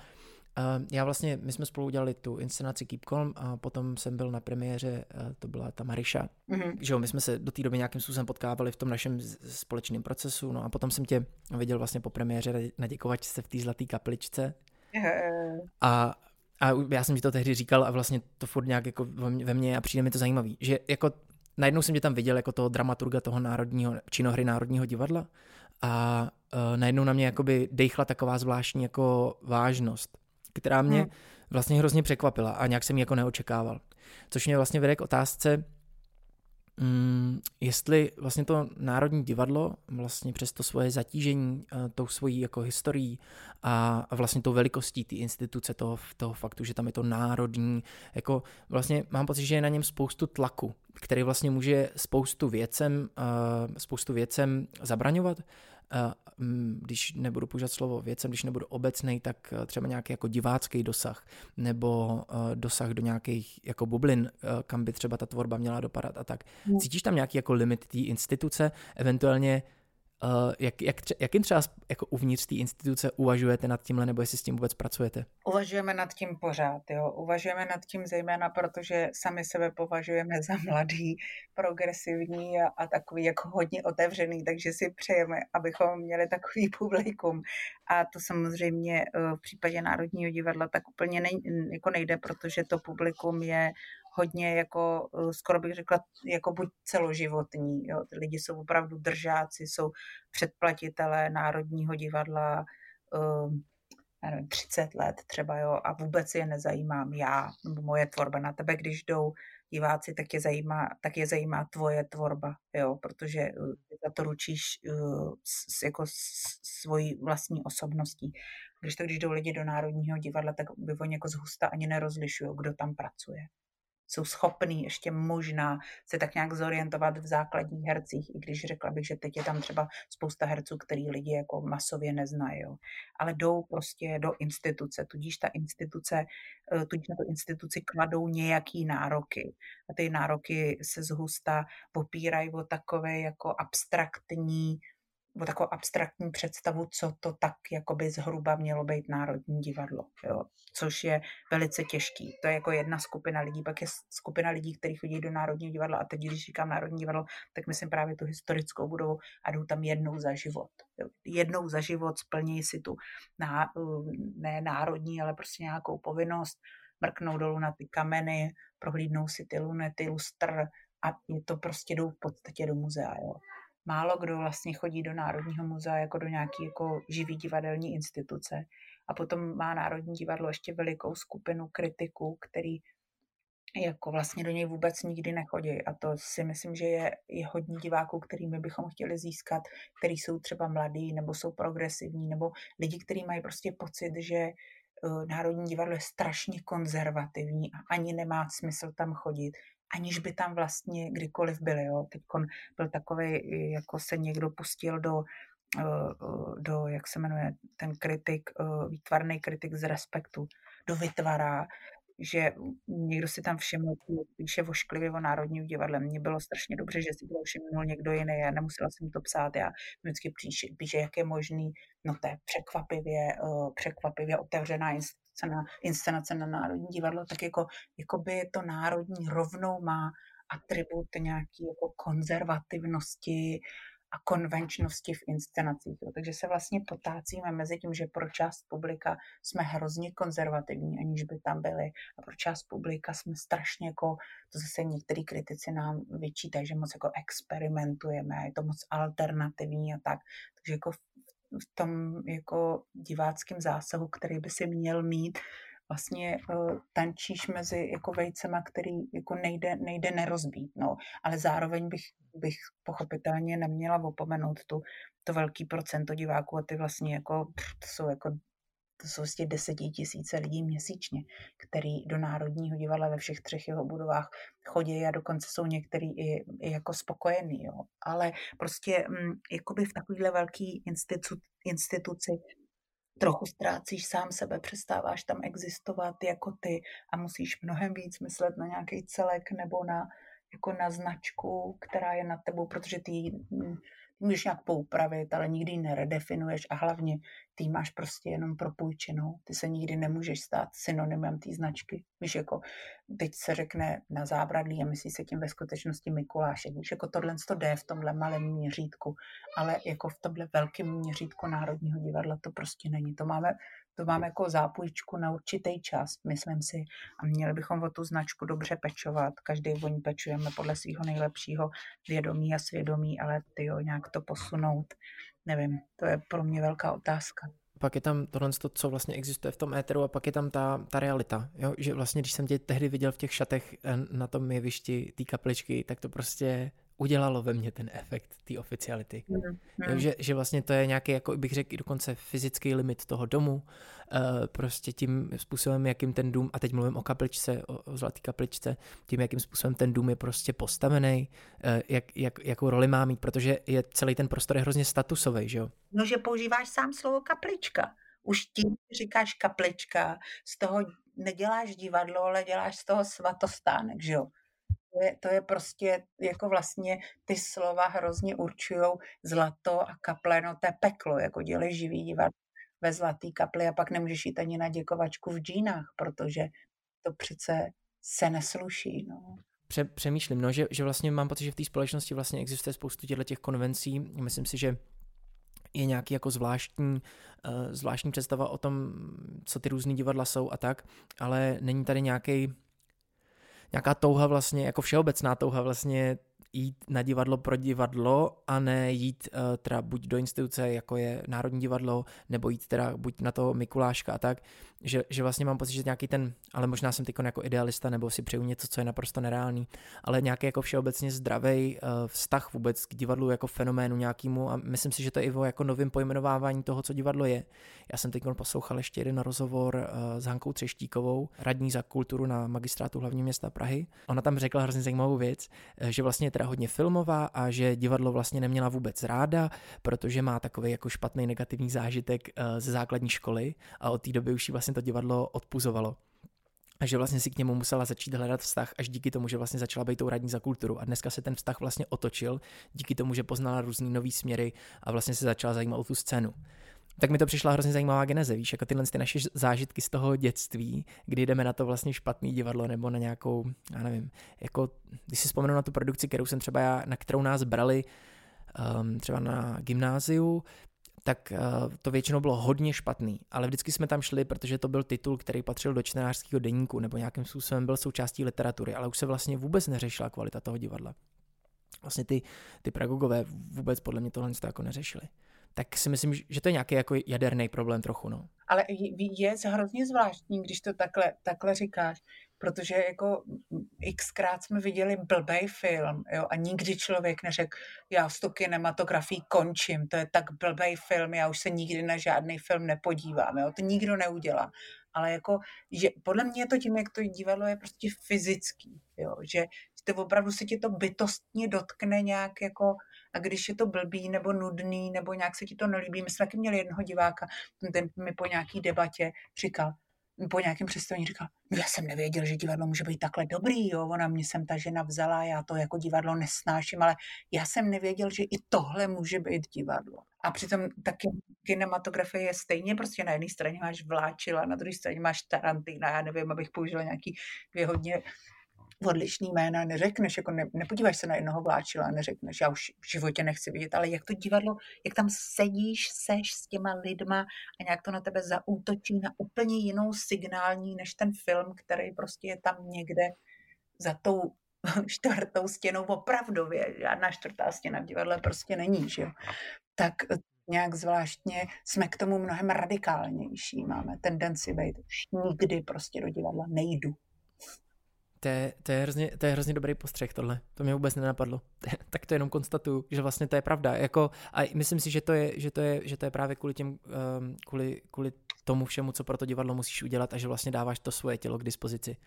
Uh, já vlastně, my jsme spolu udělali tu inscenaci Keep Calm a potom jsem byl na premiéře, uh, to byla ta Mariša, mm-hmm. že jo, my jsme se do té doby nějakým způsobem potkávali v tom našem společném procesu, no a potom jsem tě viděl vlastně po premiéře na děkovačce v té zlaté kapličce. A a já jsem ti to tehdy říkal a vlastně to furt nějak jako ve mně a přijde mi to zajímavý, že jako najednou jsem tě tam viděl jako toho dramaturga toho národního, činohry Národního divadla a uh, najednou na mě jakoby dejchla taková zvláštní jako vážnost, která mě hmm. vlastně hrozně překvapila a nějak jsem ji jako neočekával. Což mě vlastně vede k otázce, Mm, jestli vlastně to Národní divadlo vlastně přes to svoje zatížení uh, tou svojí jako historií a, a vlastně tou velikostí té instituce, toho, toho faktu, že tam je to národní, jako vlastně mám pocit, že je na něm spoustu tlaku, který vlastně může spoustu věcem, uh, spoustu věcem zabraňovat když nebudu používat slovo věcem, když nebudu obecný, tak eh, třeba nějaký jako divácký dosah nebo eh, dosah do nějakých jako bublin, eh, kam by třeba ta tvorba měla dopadat a tak. Hmm. Cítíš tam nějaký jako limit té instituce, eventuálně Uh, jak, jak, jakým třeba jako uvnitř té instituce uvažujete nad tímhle, nebo jestli s tím vůbec pracujete? Uvažujeme nad tím pořád, jo. Uvažujeme nad tím zejména, protože sami sebe považujeme za mladý, progresivní a, a takový jako hodně otevřený, takže si přejeme, abychom měli takový publikum. A to samozřejmě v případě Národního divadla tak úplně nej, jako nejde, protože to publikum je hodně jako, eh, skoro bych řekla, jako buď celoživotní. Jo. Ty lidi jsou opravdu držáci, jsou předplatitelé Národního divadla, um, nevím, 30 let třeba, jo, a vůbec je nezajímám já, nebo moje tvorba. Na tebe, když jdou diváci, tak je zajímá, tak je zajímá tvoje tvorba, jo, protože eh, za to ručíš uh, s, jako s, svojí vlastní osobností. Když to, když jdou lidi do Národního divadla, tak by oni jako zhusta ani nerozlišují, kdo tam pracuje jsou schopní ještě možná se tak nějak zorientovat v základních hercích, i když řekla bych, že teď je tam třeba spousta herců, který lidi jako masově neznají, jo. ale jdou prostě do instituce, tudíž ta instituce, eh, tudíž na tu instituci kladou nějaký nároky a ty nároky se zhusta popírají o takové jako abstraktní o takovou abstraktní představu, co to tak jakoby zhruba mělo být Národní divadlo, jo. což je velice těžký. To je jako jedna skupina lidí, pak je skupina lidí, kteří chodí do Národního divadla a teď, když říkám Národní divadlo, tak myslím právě tu historickou budovu a jdou tam jednou za život. Jo. Jednou za život splní si tu ná, ne národní, ale prostě nějakou povinnost, mrknou dolů na ty kameny, prohlídnou si ty lunety, lustr a je to prostě jdou v podstatě do muzea. Jo málo kdo vlastně chodí do Národního muzea jako do nějaké jako živý divadelní instituce. A potom má Národní divadlo ještě velikou skupinu kritiků, který jako vlastně do něj vůbec nikdy nechodí. A to si myslím, že je, je hodně diváků, kterými bychom chtěli získat, který jsou třeba mladí, nebo jsou progresivní, nebo lidi, kteří mají prostě pocit, že eh, Národní divadlo je strašně konzervativní a ani nemá smysl tam chodit aniž by tam vlastně kdykoliv byli. Jo. Teď byl takový, jako se někdo pustil do, eh, do, jak se jmenuje ten kritik, eh, výtvarný kritik z respektu, do vytvara, že někdo si tam všiml, píše vošklivě o Národním divadle. Mně bylo strašně dobře, že si to všimnul někdo jiný, já nemusela jsem to psát, já vždycky píše, píše jak je možný, no to je překvapivě, překvapivě otevřená inscenace na, inscenace na Národní divadlo, tak jako, jako by to národní rovnou má atribut nějaký jako konzervativnosti, a konvenčnosti v inscenacích. Jo. Takže se vlastně potácíme mezi tím, že pro část publika jsme hrozně konzervativní, aniž by tam byli, a pro část publika jsme strašně jako, to zase některý kritici nám vyčítají, že moc jako experimentujeme, je to moc alternativní a tak. Takže jako v tom jako diváckém zásahu, který by si měl mít, vlastně uh, tančíš mezi jako vejcema, který jako nejde, nejde nerozbít, no. Ale zároveň bych, bych pochopitelně neměla opomenout tu, to velký procento diváků a ty vlastně jako, pff, to jsou jako to jsou vlastně desetitisíce lidí měsíčně, který do Národního divadla ve všech třech jeho budovách chodí a dokonce jsou některý i, i jako spokojení. Jo. Ale prostě m, mm, jakoby v takovéhle velký institu, instituci trochu ztrácíš sám sebe, přestáváš tam existovat jako ty a musíš mnohem víc myslet na nějaký celek nebo na, jako na značku, která je na tebou, protože ty můžeš nějak poupravit, ale nikdy neredefinuješ a hlavně ty máš prostě jenom propůjčenou. Ty se nikdy nemůžeš stát synonymem té značky. Víš, jako teď se řekne na zábradlí a myslí se tím ve skutečnosti Mikulášek. Víš, jako tohle to jde v tomhle malém měřítku, ale jako v tomhle velkém měřítku Národního divadla to prostě není. To máme to máme jako zápůjčku na určitý čas, myslím si, a měli bychom o tu značku dobře pečovat. Každý o ní pečujeme podle svého nejlepšího vědomí a svědomí, ale ty jo, nějak to posunout, nevím, to je pro mě velká otázka pak je tam tohle, co vlastně existuje v tom éteru a pak je tam ta, ta realita, jo? že vlastně když jsem tě tehdy viděl v těch šatech eh, na tom jevišti té kapličky, tak to prostě udělalo ve mně ten efekt té oficiality. Mm, mm. Že, že vlastně to je nějaký, jako bych řekl, i dokonce fyzický limit toho domu, uh, prostě tím způsobem, jakým ten dům, a teď mluvím o kapličce, o, o zlatý kapličce, tím, jakým způsobem ten dům je prostě postavený, uh, jak, jak, jakou roli má mít, protože je celý ten prostor je hrozně statusový, že jo? No, že používáš sám slovo kaplička. Už tím říkáš kaplička, z toho neděláš divadlo, ale děláš z toho svatostánek, že jo? To je, to je prostě jako vlastně ty slova hrozně určují zlato a kaple, no to je peklo, jako dělej živý divadlo ve zlatý kapli a pak nemůžeš jít ani na děkovačku v džínách, protože to přece se nesluší. No. Pře- přemýšlím, no, že, že vlastně mám pocit, že v té společnosti vlastně existuje spoustu těchto těch konvencí. Myslím si, že je nějaký jako zvláštní, uh, zvláštní představa o tom, co ty různý divadla jsou a tak, ale není tady nějaký nějaká touha vlastně, jako všeobecná touha vlastně jít na divadlo pro divadlo a ne jít uh, teda buď do instituce, jako je Národní divadlo, nebo jít teda buď na to Mikuláška a tak, že, že vlastně mám pocit, že nějaký ten, ale možná jsem teď jako idealista, nebo si přeju něco, co je naprosto nereálný, ale nějaký jako všeobecně zdravý uh, vztah vůbec k divadlu jako fenoménu nějakému a myslím si, že to je i o jako novým pojmenovávání toho, co divadlo je. Já jsem teď poslouchal ještě jeden rozhovor uh, s Hankou Třeštíkovou, radní za kulturu na magistrátu hlavního města Prahy. Ona tam řekla hrozně zajímavou věc, že vlastně teda hodně filmová a že divadlo vlastně neměla vůbec ráda, protože má takový jako špatný negativní zážitek eh, ze základní školy a od té doby už jí vlastně to divadlo odpuzovalo a že vlastně si k němu musela začít hledat vztah až díky tomu, že vlastně začala být tou radní za kulturu. A dneska se ten vztah vlastně otočil díky tomu, že poznala různý nový směry a vlastně se začala zajímat o tu scénu tak mi to přišla hrozně zajímavá geneze, víš, jako tyhle ty naše zážitky z toho dětství, kdy jdeme na to vlastně špatný divadlo nebo na nějakou, já nevím, jako, když si vzpomenu na tu produkci, kterou jsem třeba já, na kterou nás brali um, třeba na gymnáziu, tak uh, to většinou bylo hodně špatný, ale vždycky jsme tam šli, protože to byl titul, který patřil do čtenářského deníku nebo nějakým způsobem byl součástí literatury, ale už se vlastně vůbec neřešila kvalita toho divadla. Vlastně ty, ty pedagogové vůbec podle mě tohle jako neřešili tak si myslím, že to je nějaký jako jaderný problém trochu. No. Ale je hrozně zvláštní, když to takhle, takhle říkáš, protože jako xkrát jsme viděli blbej film jo, a nikdy člověk neřekl, já s tou kinematografií končím, to je tak blbej film, já už se nikdy na žádný film nepodívám, jo, to nikdo neudělá. Ale jako, že podle mě je to tím, jak to divadlo je prostě fyzický, jo, že to opravdu se ti to bytostně dotkne nějak jako a když je to blbý nebo nudný nebo nějak se ti to nelíbí, my jsme taky měli jednoho diváka, ten mi po nějaký debatě říkal, po nějakém představení říkal, no já jsem nevěděl, že divadlo může být takhle dobrý, jo, ona mě sem ta žena vzala, já to jako divadlo nesnáším, ale já jsem nevěděl, že i tohle může být divadlo. A přitom taky kinematografie je stejně, prostě na jedné straně máš Vláčila, na druhé straně máš Tarantina, já nevím, abych použila nějaký dvě hodně odlišný jména neřekneš, jako ne, nepodíváš se na jednoho vláčila neřekneš, já už v životě nechci vidět, ale jak to divadlo, jak tam sedíš, seš s těma lidma a nějak to na tebe zaútočí na úplně jinou signální než ten film, který prostě je tam někde za tou [laughs] čtvrtou stěnou opravdově. Žádná čtvrtá stěna v divadle prostě není, že jo. Tak eh, nějak zvláštně jsme k tomu mnohem radikálnější. Máme tendenci být, už nikdy prostě do divadla nejdu. To je, to, je hrozně, to je hrozně dobrý postřeh tohle, to mě vůbec nenapadlo. [laughs] tak to jenom konstatuju, že vlastně to je pravda. Jako, a myslím si, že to je, že to je, že to je právě kvůli, těm, um, kvůli, kvůli tomu všemu, co pro to divadlo musíš udělat a že vlastně dáváš to svoje tělo k dispozici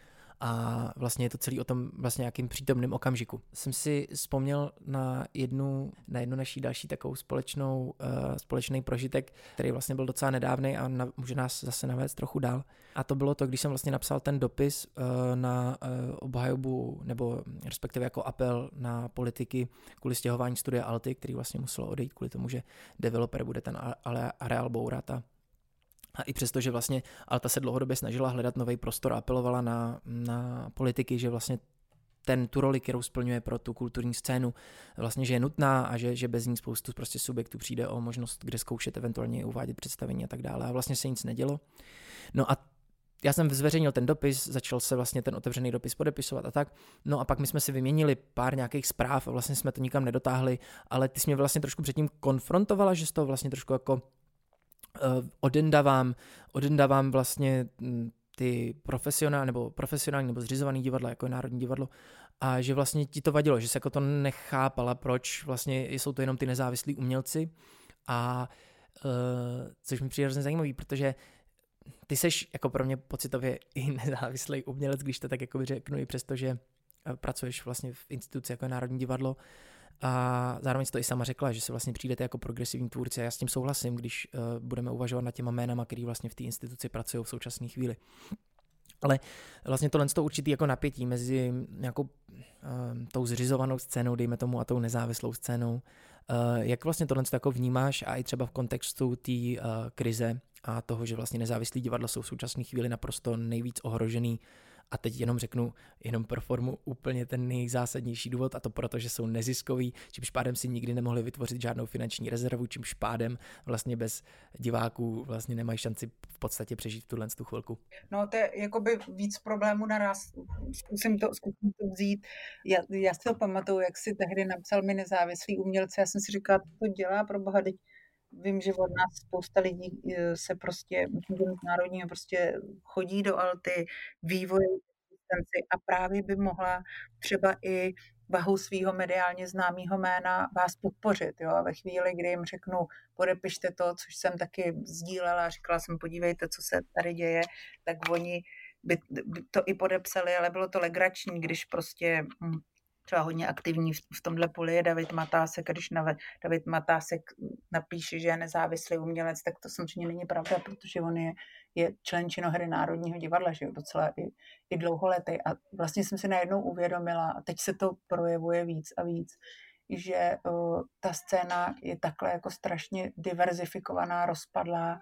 a vlastně je to celý o tom vlastně nějakým přítomným okamžiku. Jsem si vzpomněl na jednu, na jednu naší další takovou společnou, uh, společný prožitek, který vlastně byl docela nedávný a na, může nás zase navést trochu dál. A to bylo to, když jsem vlastně napsal ten dopis uh, na uh, obhajobu, nebo respektive jako apel na politiky kvůli stěhování studia Alty, který vlastně muselo odejít kvůli tomu, že developer bude ten areál bourat a a i přesto, že vlastně Alta se dlouhodobě snažila hledat nový prostor a apelovala na, na politiky, že vlastně ten, tu roli, kterou splňuje pro tu kulturní scénu, vlastně, že je nutná a že, že bez ní spoustu prostě subjektů přijde o možnost, kde zkoušet, eventuálně uvádět představení a tak dále. A vlastně se nic nedělo. No a já jsem zveřejnil ten dopis, začal se vlastně ten otevřený dopis podepisovat a tak. No a pak my jsme si vyměnili pár nějakých zpráv a vlastně jsme to nikam nedotáhli, ale ty jsi mě vlastně trošku předtím konfrontovala, že z toho vlastně trošku jako uh, odendavám, odendavám vlastně hm, ty profesionální nebo profesionální nebo zřizovaný divadla, jako je Národní divadlo, a že vlastně ti to vadilo, že se jako to nechápala, proč vlastně jsou to jenom ty nezávislí umělci. A uh, což mi přijde hrozně zajímavý, protože ty seš jako pro mě pocitově i nezávislý umělec, když to tak jako řeknu, i přesto, že eh, pracuješ vlastně v instituci jako je Národní divadlo, a zároveň to i sama řekla, že se vlastně přijdete jako progresivní tvůrci a já s tím souhlasím, když uh, budeme uvažovat nad těma jménama, který vlastně v té instituci pracují v současné chvíli. Ale vlastně tohle to určitý jako napětí mezi nějakou uh, tou zřizovanou scénou, dejme tomu, a tou nezávislou scénou. Uh, jak vlastně tohle jako vnímáš a i třeba v kontextu té uh, krize a toho, že vlastně nezávislí divadla jsou v současné chvíli naprosto nejvíc ohrožený a teď jenom řeknu jenom pro formu úplně ten nejzásadnější důvod a to proto, že jsou neziskový, čímž pádem si nikdy nemohli vytvořit žádnou finanční rezervu, čímž pádem vlastně bez diváků vlastně nemají šanci v podstatě přežít v tuhle tu chvilku. No to je jakoby víc problémů naraz. Zkusím to, zkusím to vzít. Já, já si to pamatuju, jak si tehdy napsal mi nezávislý umělce. Já jsem si říkala, to dělá pro boha, teď vím, že od nás spousta lidí eh, se prostě národního prostě chodí do Alty, vývoj a právě by mohla třeba i vahou svého mediálně známého jména vás podpořit. Jo? A ve chvíli, kdy jim řeknu, podepište to, což jsem taky sdílela, říkala jsem, podívejte, co se tady děje, tak oni by to i podepsali, ale bylo to legrační, když prostě hm, třeba hodně aktivní v tomhle poli je David Matásek, když David Matásek napíše, že je nezávislý umělec, tak to samozřejmě není pravda, protože on je, je člen činohry Národního divadla, že jo, docela i, i dlouholetý. A vlastně jsem si najednou uvědomila, a teď se to projevuje víc a víc, že uh, ta scéna je takhle jako strašně diverzifikovaná, rozpadlá,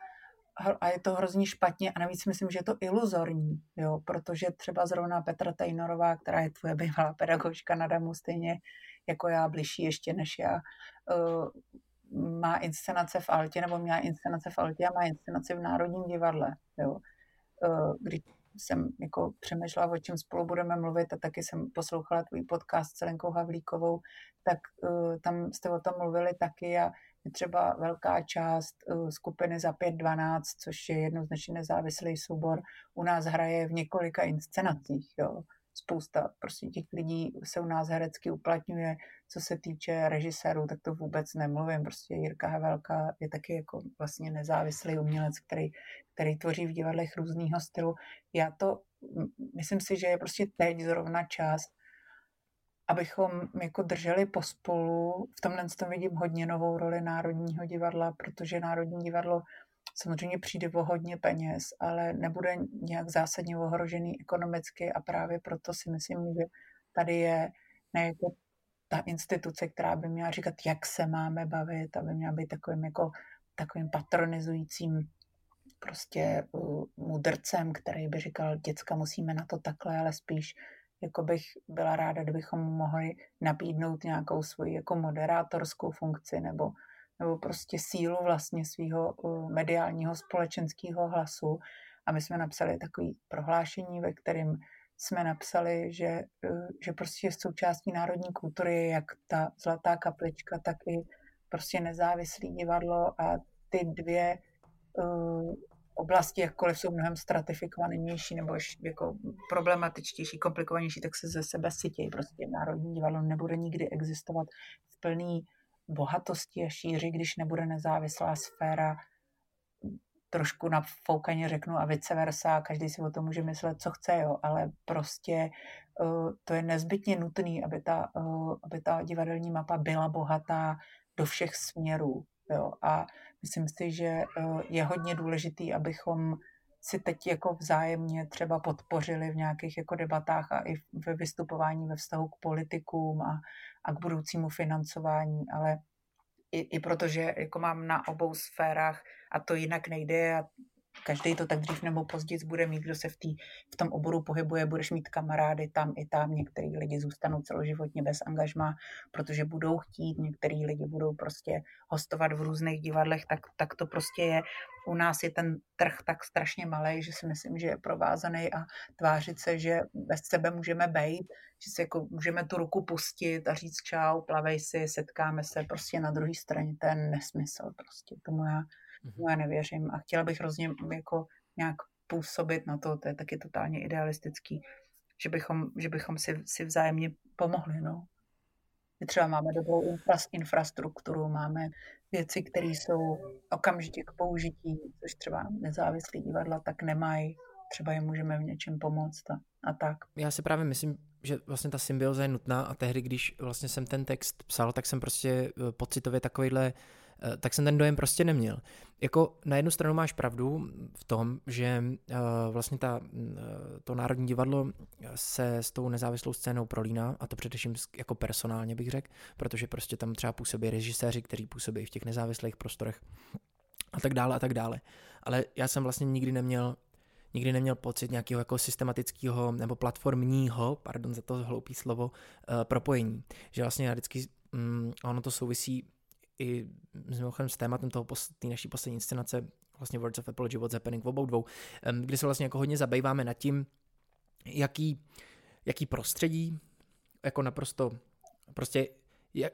a je to hrozně špatně a navíc myslím, že je to iluzorní, jo, protože třeba zrovna Petra Tejnorová, která je tvoje bývalá pedagožka na Damu, stejně jako já, bližší ještě než já, uh, má inscenace v Altě, nebo měla inscenace v Altě a má inscenaci v Národním divadle, jo. Uh, když jsem jako přemýšlela, o čem spolu budeme mluvit a taky jsem poslouchala tvůj podcast s Lenkou Havlíkovou, tak uh, tam jste o tom mluvili taky a je třeba velká část uh, skupiny za 5.12, což je jednoznačně nezávislý soubor, u nás hraje v několika inscenacích. Jo. Spousta prostě těch lidí se u nás herecky uplatňuje. Co se týče režisérů, tak to vůbec nemluvím. Prostě Jirka Havelka je taky jako vlastně nezávislý umělec, který, který tvoří v divadlech různého stylu. Já to, myslím si, že je prostě teď zrovna čas, abychom jako drželi pospolu. V tomhle tom vidím hodně novou roli Národního divadla, protože Národní divadlo samozřejmě přijde o hodně peněz, ale nebude nějak zásadně ohrožený ekonomicky a právě proto si myslím, že tady je ne jako ta instituce, která by měla říkat, jak se máme bavit, aby měla být takovým jako takovým patronizujícím prostě uh, mudrcem, který by říkal, děcka, musíme na to takhle, ale spíš jako bych byla ráda, kdybychom mohli nabídnout nějakou svoji jako moderátorskou funkci nebo, nebo prostě sílu vlastně svého uh, mediálního společenského hlasu. A my jsme napsali takový prohlášení, ve kterém jsme napsali, že, uh, že prostě součástí národní kultury je jak ta zlatá kaplička, tak i prostě nezávislý divadlo a ty dvě uh, oblasti, jakkoliv jsou mnohem stratifikovanější nebo jako problematičtější, komplikovanější, tak se ze sebe sytějí. Prostě Národní divadlo nebude nikdy existovat v plný bohatosti a šíři, když nebude nezávislá sféra trošku na foukaně řeknu a vice versa, každý si o tom může myslet, co chce, jo, ale prostě uh, to je nezbytně nutné, aby ta, uh, aby ta divadelní mapa byla bohatá do všech směrů, jo, a Myslím si, že eh, je hodně důležitý, abychom si teď jako vzájemně třeba podpořili v nějakých jako debatách a i ve vystupování ve vztahu k politikům a, a k budoucímu financování, ale i, i protože jako mám na obou sférách a to jinak nejde a každý to tak dřív nebo později bude mít, kdo se v, tý, v tom oboru pohybuje, budeš mít kamarády tam i tam, některý lidi zůstanou celoživotně bez angažma, protože budou chtít, některý lidi budou prostě hostovat v různých divadlech, tak, tak to prostě je. U nás je ten trh tak strašně malý, že si myslím, že je provázaný a tvářit se, že bez sebe můžeme bejt, že si jako můžeme tu ruku pustit a říct čau, plavej si, setkáme se prostě na druhé straně, je nesmysl prostě, tomu já Mm-hmm. Já nevěřím a chtěla bych hrozně jako nějak působit na to, to je taky totálně idealistický, že bychom, že bychom si, si vzájemně pomohli. No. My třeba máme dobrou infra, infrastrukturu, máme věci, které jsou okamžitě k použití, což třeba nezávislí divadla tak nemají. Třeba jim můžeme v něčem pomoct a, a tak. Já si právě myslím, že vlastně ta symbioza je nutná a tehdy, když vlastně jsem ten text psal, tak jsem prostě eh, pocitově takovýhle uh, tak jsem ten dojem prostě neměl. Jako na jednu stranu máš pravdu v tom, že uh, vlastně ta, uh, to Národní divadlo se s tou nezávislou scénou prolíná, a to především jako personálně bych řekl, protože prostě tam třeba působí režiséři, kteří působí v těch nezávislých prostorech a tak dále a tak dále. Ale já jsem vlastně nikdy neměl nikdy neměl pocit nějakého jako systematického nebo platformního, pardon za to hloupý slovo, uh, propojení. Že vlastně já vždycky, um, ono to souvisí i mimochodem s tématem toho té naší poslední inscenace, vlastně Words of Apology, What's Happening v obou dvou, kdy se vlastně jako hodně zabýváme nad tím, jaký, jaký prostředí, jako naprosto, prostě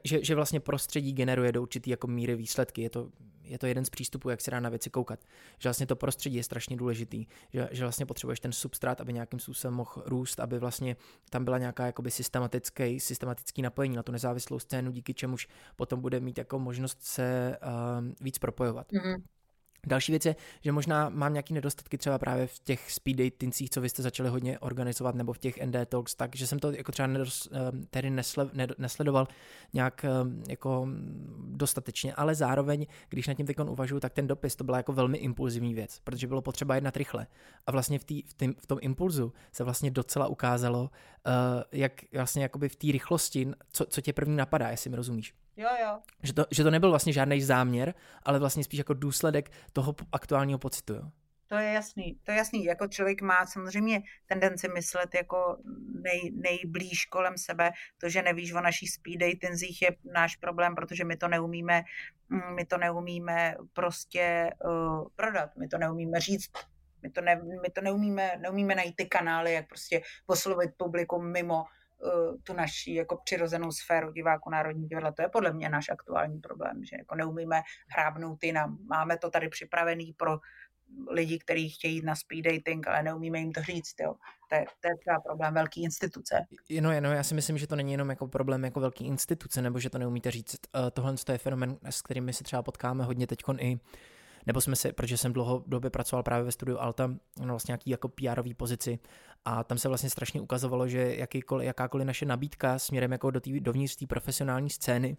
že, že vlastně prostředí generuje do určitý jako míry výsledky. Je to, je to jeden z přístupů, jak se dá na věci koukat. Že vlastně to prostředí je strašně důležitý, že, že vlastně potřebuješ ten substrát, aby nějakým způsobem mohl růst, aby vlastně tam byla nějaká jakoby systematický, systematický napojení na tu nezávislou scénu, díky čemuž potom bude mít jako možnost se uh, víc propojovat. Mm-hmm. Další věc je, že možná mám nějaký nedostatky třeba právě v těch speed datincích, co vy jste začali hodně organizovat, nebo v těch ND Talks, tak že jsem to jako třeba nedos, ehm, tedy nesle, nesledoval nějak ehm, jako dostatečně, ale zároveň, když na tím teď uvažuji, tak ten dopis to byla jako velmi impulzivní věc, protože bylo potřeba jednat rychle. A vlastně v, tý, v, tým, v tom impulzu se vlastně docela ukázalo, uh, jak vlastně jakoby v té rychlosti, co, co tě první napadá, jestli mi rozumíš. Jo, jo. Že to, že to nebyl vlastně žádný záměr, ale vlastně spíš jako důsledek toho aktuálního pocitu, jo? To je jasný, to je jasný. Jako člověk má samozřejmě tendenci myslet jako nej, nejblíž kolem sebe. To, že nevíš o naší speed datingzích je náš problém, protože my to neumíme, mm, my to neumíme prostě uh, prodat, my to neumíme říct my to, ne, my to neumíme, neumíme najít ty kanály, jak prostě poslovit publikum mimo tu naší jako přirozenou sféru diváku Národní divadla. To je podle mě náš aktuální problém, že jako neumíme hrábnout jinam. Máme to tady připravený pro lidi, kteří chtějí jít na speed dating, ale neumíme jim to říct. Jo. To, je, to je třeba problém velký instituce. No, no, já si myslím, že to není jenom jako problém jako velký instituce, nebo že to neumíte říct. Uh, tohle je fenomen, s kterými se třeba potkáme hodně teď i nebo jsme se, protože jsem dlouhodobě pracoval právě ve studiu Alta, na vlastně nějaký jako pr pozici a tam se vlastně strašně ukazovalo, že jakýkoliv, jakákoliv naše nabídka směrem jako do tý, dovnitř té profesionální scény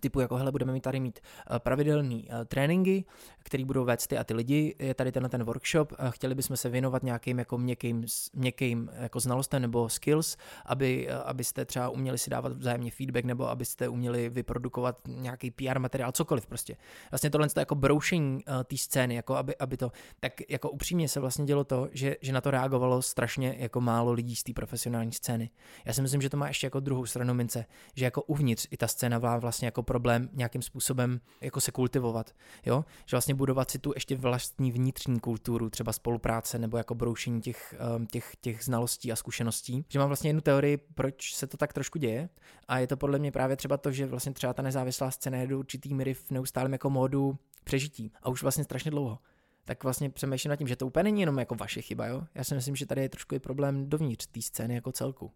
typu jako hele, budeme mít tady mít uh, pravidelný uh, tréninky, který budou vést ty a ty lidi, je tady tenhle ten workshop, uh, chtěli bychom se věnovat nějakým jako měkkým, měkkým jako znalostem nebo skills, aby, abyste třeba uměli si dávat vzájemně feedback nebo abyste uměli vyprodukovat nějaký PR materiál, cokoliv prostě. Vlastně tohle je jako broušení té scény, jako aby, aby to, tak jako upřímně se vlastně dělo to, že, že na to reagovalo strašně jako málo lidí z té profesionální scény. Já si myslím, že to má ještě jako druhou stranu mince, že jako uvnitř i ta scéna vlastně jako problém nějakým způsobem jako se kultivovat, jo? Že vlastně budovat si tu ještě vlastní vnitřní kulturu, třeba spolupráce nebo jako broušení těch, um, těch, těch znalostí a zkušeností. Že mám vlastně jednu teorii, proč se to tak trošku děje a je to podle mě právě třeba to, že vlastně třeba ta nezávislá scéna je do určitý míry v neustálém jako módu přežití a už vlastně strašně dlouho tak vlastně přemýšlím nad tím, že to úplně není jenom jako vaše chyba, jo? Já si myslím, že tady je trošku i problém dovnitř té scény jako celku.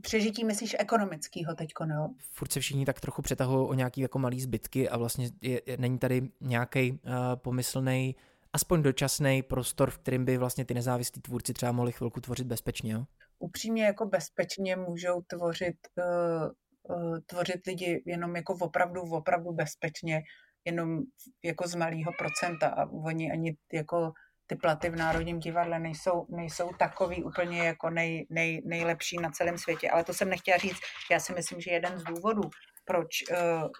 Přežití myslíš ekonomického teďko, no? Furt se všichni tak trochu přetahují o nějaký jako malý zbytky a vlastně je, je, není tady nějaký uh, pomyslný aspoň dočasný prostor, v kterým by vlastně ty nezávislí tvůrci třeba mohli chvilku tvořit bezpečně, jo? Upřímně jako bezpečně můžou tvořit, uh, uh, tvořit lidi jenom jako opravdu, opravdu bezpečně jenom jako z malého procenta a oni ani jako ty platy v Národním divadle nejsou, nejsou takový úplně jako nej, nej, nejlepší na celém světě. Ale to jsem nechtěla říct. Já si myslím, že jeden z důvodů, proč uh,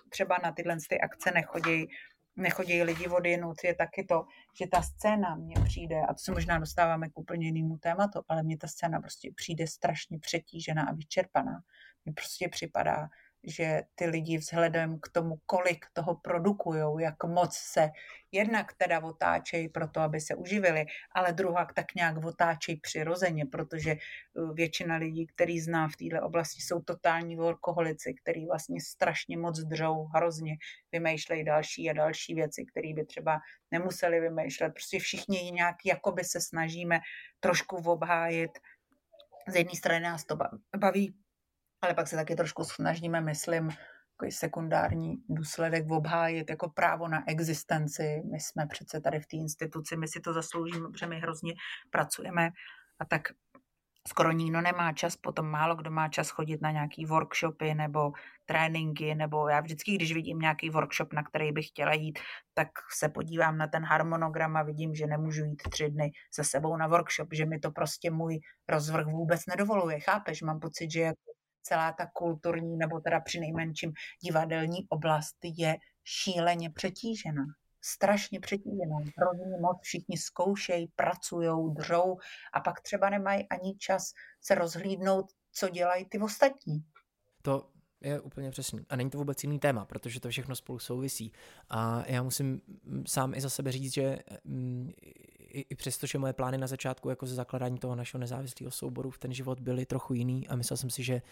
třeba na tyhle ty akce nechodí nechodí lidi vody jinut, je taky to, že ta scéna mně přijde, a to se možná dostáváme k úplně jinému tématu, ale mně ta scéna prostě přijde strašně přetížená a vyčerpaná. Mně prostě připadá, že ty lidi vzhledem k tomu, kolik toho produkují, jak moc se jednak teda otáčejí pro to, aby se uživili, ale druhá tak nějak otáčejí přirozeně, protože uh, většina lidí, který zná v této oblasti, jsou totální workoholici, který vlastně strašně moc držou, hrozně vymýšlejí další a další věci, které by třeba nemuseli vymýšlet. Prostě všichni nějak jakoby se snažíme trošku obhájit. Z jedné strany nás to baví, ale pak se taky trošku snažíme, myslím, jako sekundární důsledek obhájit jako právo na existenci. My jsme přece tady v té instituci, my si to zasloužíme, protože my hrozně pracujeme a tak skoro nikdo nemá čas, potom málo kdo má čas chodit na nějaký workshopy nebo tréninky, nebo já vždycky, když vidím nějaký workshop, na který bych chtěla jít, tak se podívám na ten harmonogram a vidím, že nemůžu jít tři dny za sebou na workshop, že mi to prostě můj rozvrh vůbec nedovoluje. Chápeš? Mám pocit, že jako celá ta kulturní nebo teda při nejmenším divadelní oblast je šíleně přetížena. Strašně přetížena. Hrozně moc všichni zkoušejí, pracují, dřou a pak třeba nemají ani čas se rozhlídnout, co dělají ty ostatní. To je úplně přesný. A není to vůbec jiný téma, protože to všechno spolu souvisí. A já musím sám i za sebe říct, že mm, i, i přesto, že moje plány na začátku jako ze zakladání toho našeho nezávislého souboru v ten život byly trochu jiný a myslel jsem si, že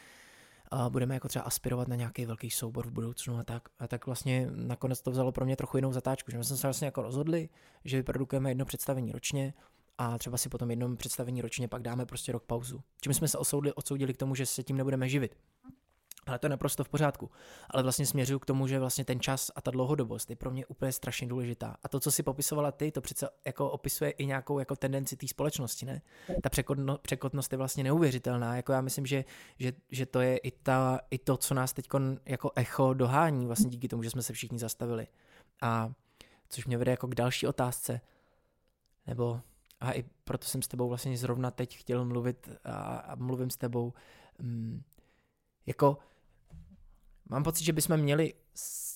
a budeme jako třeba aspirovat na nějaký velký soubor v budoucnu a tak. A tak vlastně nakonec to vzalo pro mě trochu jinou zatáčku, že jsme se vlastně jako rozhodli, že vyprodukujeme jedno představení ročně a třeba si potom jednom představení ročně pak dáme prostě rok pauzu. Čím jsme se osoudili, odsoudili k tomu, že se tím nebudeme živit. Ale to je naprosto v pořádku. Ale vlastně směřuju k tomu, že vlastně ten čas a ta dlouhodobost je pro mě úplně strašně důležitá. A to, co si popisovala ty, to přece jako opisuje i nějakou jako tendenci té společnosti, ne? Ta překotno, překotnost je vlastně neuvěřitelná. Jako já myslím, že, že, že to je i, ta, i to, co nás teď jako echo dohání, vlastně díky tomu, že jsme se všichni zastavili. A což mě vede jako k další otázce, nebo a i proto jsem s tebou vlastně zrovna teď chtěl mluvit a, a mluvím s tebou, um, jako mám pocit, že bychom měli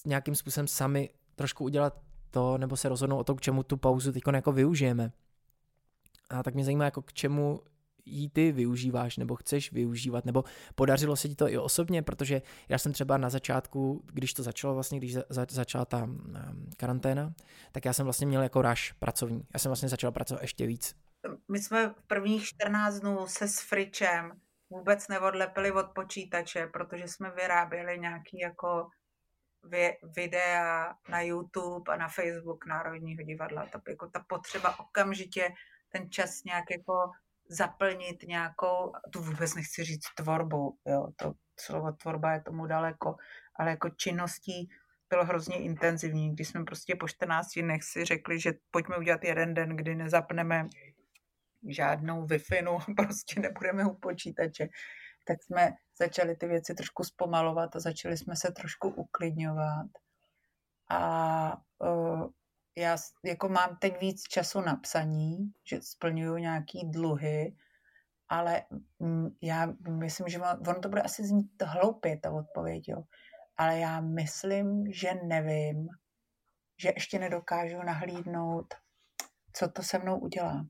nějakým způsobem sami trošku udělat to, nebo se rozhodnout o to, k čemu tu pauzu teď jako využijeme. A tak mě zajímá, jako k čemu jí ty využíváš, nebo chceš využívat, nebo podařilo se ti to i osobně, protože já jsem třeba na začátku, když to začalo vlastně, když za, začala ta um, karanténa, tak já jsem vlastně měl jako raš pracovní. Já jsem vlastně začal pracovat ještě víc. My jsme v prvních 14 dnů se s Fričem vůbec neodlepili od počítače, protože jsme vyráběli nějaký jako videa na YouTube a na Facebook Národního divadla. Ta, jako ta potřeba okamžitě ten čas nějak jako zaplnit nějakou, tu vůbec nechci říct tvorbou, jo, to slovo tvorba je tomu daleko, ale jako činností bylo hrozně intenzivní, když jsme prostě po 14 dnech si řekli, že pojďme udělat jeden den, kdy nezapneme žádnou wi [laughs] prostě nebudeme u počítače. tak jsme začali ty věci trošku zpomalovat a začali jsme se trošku uklidňovat. A uh, já jako mám teď víc času na psaní, že splňuju nějaký dluhy, ale mm, já myslím, že on, on to bude asi znít hloupě, ta odpověď, jo. Ale já myslím, že nevím, že ještě nedokážu nahlídnout, co to se mnou udělá.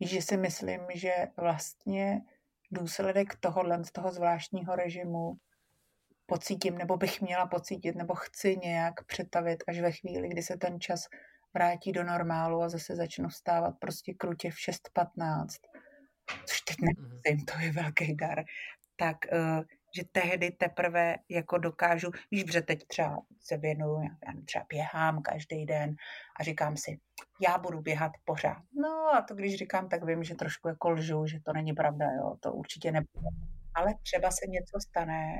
Že si myslím, že vlastně důsledek tohohle, z toho zvláštního režimu pocítím, nebo bych měla pocítit, nebo chci nějak přetavit až ve chvíli, kdy se ten čas vrátí do normálu a zase začnu vstávat prostě krutě v 6.15, což teď Mhm. nemyslím, to je velký dar, tak uh, že tehdy teprve jako dokážu, víš, že teď třeba se věnuju, já třeba běhám každý den a říkám si, já budu běhat pořád. No a to když říkám, tak vím, že trošku jako lžu, že to není pravda, jo, to určitě nebude. Ale třeba se něco stane,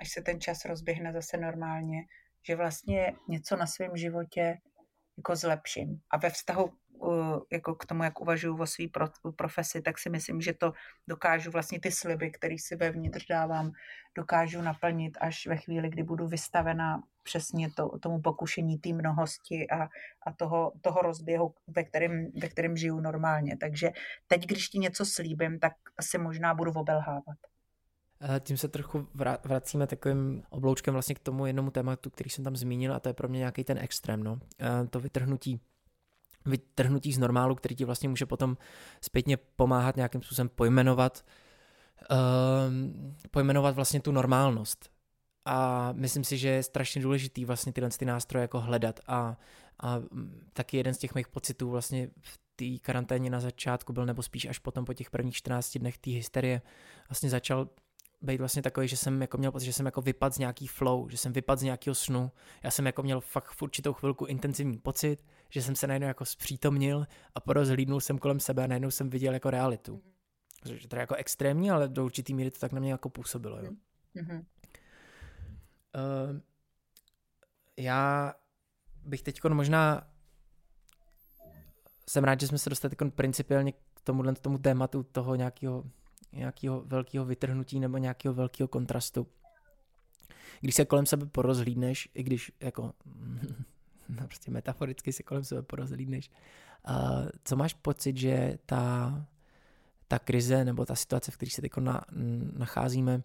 až se ten čas rozběhne zase normálně, že vlastně něco na svém životě jako zlepším. A ve vztahu jako k tomu, jak uvažuji o své pro, profesi, tak si myslím, že to dokážu vlastně ty sliby, které si vevnitř dávám, dokážu naplnit až ve chvíli, kdy budu vystavena přesně to, tomu pokušení té mnohosti a, a toho, toho rozběhu, ve kterém, ve kterém žiju normálně. Takže teď, když ti něco slíbím, tak asi možná budu obelhávat. Tím se trochu vra- vracíme takovým obloučkem vlastně k tomu jednomu tématu, který jsem tam zmínil a to je pro mě nějaký ten extrém, no. To vytrhnutí vytrhnutí z normálu, který ti vlastně může potom zpětně pomáhat nějakým způsobem pojmenovat um, pojmenovat vlastně tu normálnost. A myslím si, že je strašně důležitý vlastně tyhle ty nástroje jako hledat a, a taky jeden z těch mých pocitů vlastně v té karanténě na začátku byl, nebo spíš až potom po těch prvních 14 dnech té hysterie, vlastně začal být vlastně takový, že jsem jako měl pocit, že jsem jako vypad z nějaký flow, že jsem vypad z nějakého snu. Já jsem jako měl fakt v určitou chvilku intenzivní pocit, že jsem se najednou jako zpřítomnil a porozhlídnul jsem kolem sebe a najednou jsem viděl jako realitu. Což je teda jako extrémní, ale do určitý míry to tak na mě jako působilo. Jo. Mm-hmm. Uh, já bych teď možná jsem rád, že jsme se dostali principiálně k tomuhle tomu tématu toho nějakého nějakého velkého vytrhnutí nebo nějakého velkého kontrastu. Když se kolem sebe porozhlídneš, i když jako [laughs] prostě metaforicky se kolem sebe porozhlídneš, uh, co máš pocit, že ta, ta krize nebo ta situace, v které se teď na, nacházíme,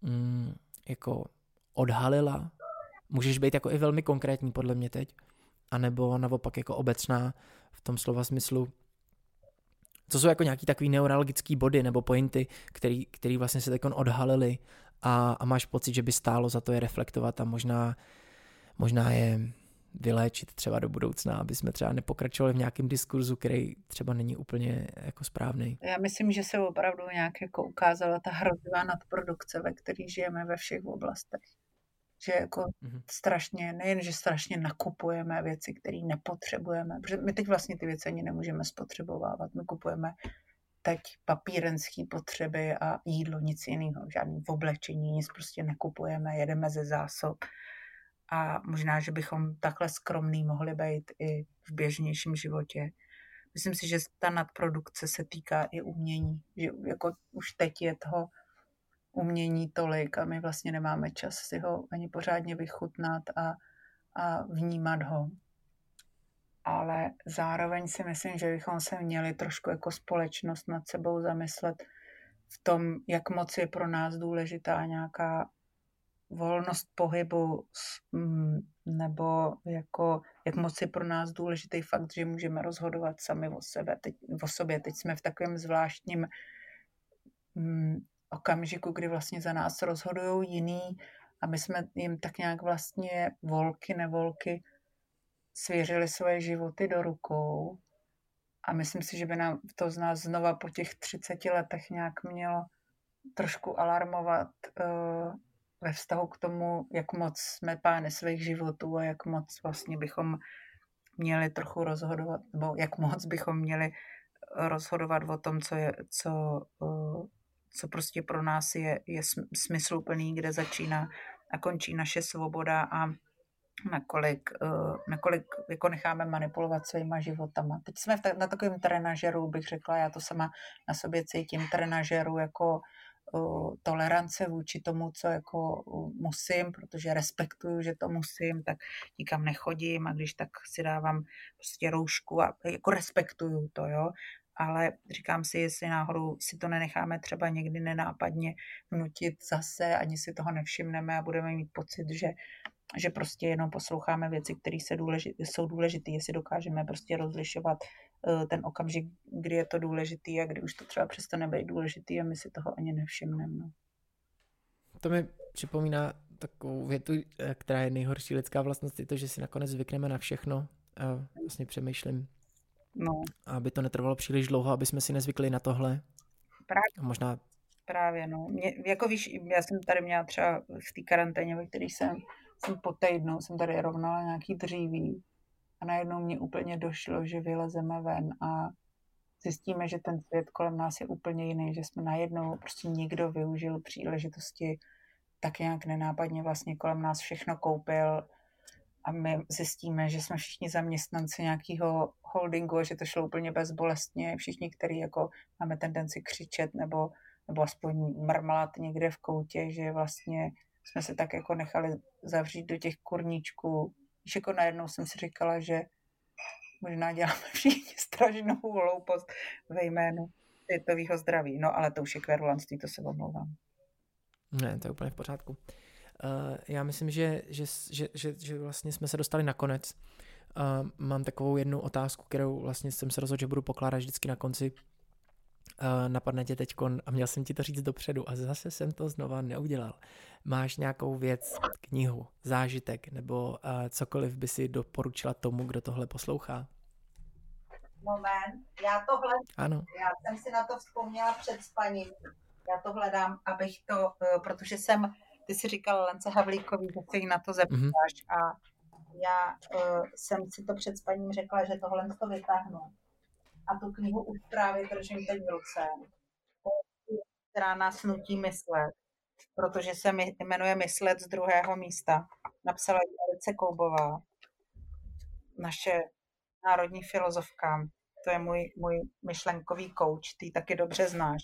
um, jako odhalila? Můžeš být jako i velmi konkrétní podle mě teď, anebo naopak jako obecná v tom slova smyslu, co jsou jako nějaký takový neuralgický body nebo pointy, který, který vlastně se teď odhalily a, a máš pocit, že by stálo za to je reflektovat a možná, možná je vyléčit třeba do budoucna, aby jsme třeba nepokračovali v nějakém diskurzu, který třeba není úplně jako správný. Já myslím, že se opravdu nějak jako ukázala ta hrozivá nadprodukce, ve které žijeme ve všech oblastech. Že jako mm-hmm. strašně, nejen, že strašně nakupujeme věci, které nepotřebujeme, protože my teď vlastně ty věci ani nemůžeme spotřebovávat. My kupujeme teď papírenské potřeby a jídlo, nic jiného, žádný oblečení, nic prostě nekupujeme, jedeme ze zásob. A možná, že bychom takhle skromný mohli být i v běžnějším životě. Myslím si, že ta nadprodukce se týká i umění, že jako už teď je toho umění tolik a my vlastně nemáme čas si ho ani pořádně vychutnat a, a vnímat ho. Ale zároveň si myslím, že bychom se měli trošku jako společnost nad sebou zamyslet v tom, jak moc je pro nás důležitá nějaká volnost pohybu nebo jako, jak moc je pro nás důležitý fakt, že můžeme rozhodovat sami o, sebe, teď, o sobě. Teď jsme v takovém zvláštním okamžiku, kdy vlastně za nás rozhodují jiný a my jsme jim tak nějak vlastně volky, nevolky svěřili svoje životy do rukou a myslím si, že by nám to z nás znova po těch 30 letech nějak mělo trošku alarmovat uh, ve vztahu k tomu, jak moc jsme pány svých životů a jak moc vlastně bychom měli trochu rozhodovat, nebo jak moc bychom měli rozhodovat o tom, co je, co, uh, co prostě pro nás je, je smysluplný, kde začíná a končí naše svoboda a nakolik, uh, nakolik jako necháme manipulovat svýma životama. Teď jsme na takovém trenažeru, bych řekla, já to sama na sobě cítím, trenažeru jako tolerance vůči tomu, co jako musím, protože respektuju, že to musím, tak nikam nechodím a když tak si dávám prostě roušku a jako respektuju to, jo. Ale říkám si, jestli náhodou si to nenecháme třeba někdy nenápadně vnutit zase, ani si toho nevšimneme a budeme mít pocit, že že prostě jenom posloucháme věci, které důležit, jsou důležité, jestli dokážeme prostě rozlišovat ten okamžik, kdy je to důležitý a kdy už to třeba přestane být důležitý a my si toho ani nevšimneme. No. To mi připomíná takovou větu, eh, která je nejhorší lidská vlastnost, je to, že si nakonec zvykneme na všechno a vlastně přemýšlím, no. aby to netrvalo příliš dlouho, aby jsme si nezvykli na tohle. Právě. A možná Právě, no. Mě, jako víš, já jsem tady měla třeba v té karanténě, ve které jsem jsem po týdnu, jsem tady rovnala nějaký dříví a najednou mě úplně došlo, že vylezeme ven a zjistíme, že ten svět kolem nás je úplně jiný, že jsme najednou prostě někdo využil příležitosti tak nějak nenápadně vlastně kolem nás všechno koupil a my zjistíme, že jsme všichni zaměstnanci nějakého holdingu a že to šlo úplně bezbolestně. Všichni, kteří jako máme tendenci křičet nebo, nebo aspoň mrmlat někde v koutě, že vlastně jsme se tak jako nechali zavřít do těch kurníčků. Když jako najednou jsem si říkala, že možná děláme [laughs] všichni strašnou hloupost ve jménu světového zdraví. No ale to už je kverulanství, to se omlouvám. Ne, to je úplně v pořádku. Uh, já myslím, že, že, že, že, že vlastně jsme se dostali na konec. Uh, mám takovou jednu otázku, kterou vlastně jsem se rozhodl, že budu pokládat vždycky na konci napadne tě teď a měl jsem ti to říct dopředu a zase jsem to znova neudělal. Máš nějakou věc, knihu, zážitek nebo uh, cokoliv by si doporučila tomu, kdo tohle poslouchá? Moment, já to hledám. Ano. Já jsem si na to vzpomněla před spaním. Já to hledám, abych to, uh, protože jsem, ty si říkal Lence Havlíkový, že se jí na to zeptáš mm-hmm. a já uh, jsem si to před spaním řekla, že tohle to vytáhnu a tu knihu už právě držím teď v ruce, která nás nutí myslet, protože se jmenuje Myslet z druhého místa. Napsala ji Alice Koubová, naše národní filozofka. To je můj, můj myšlenkový kouč, ty taky dobře znáš.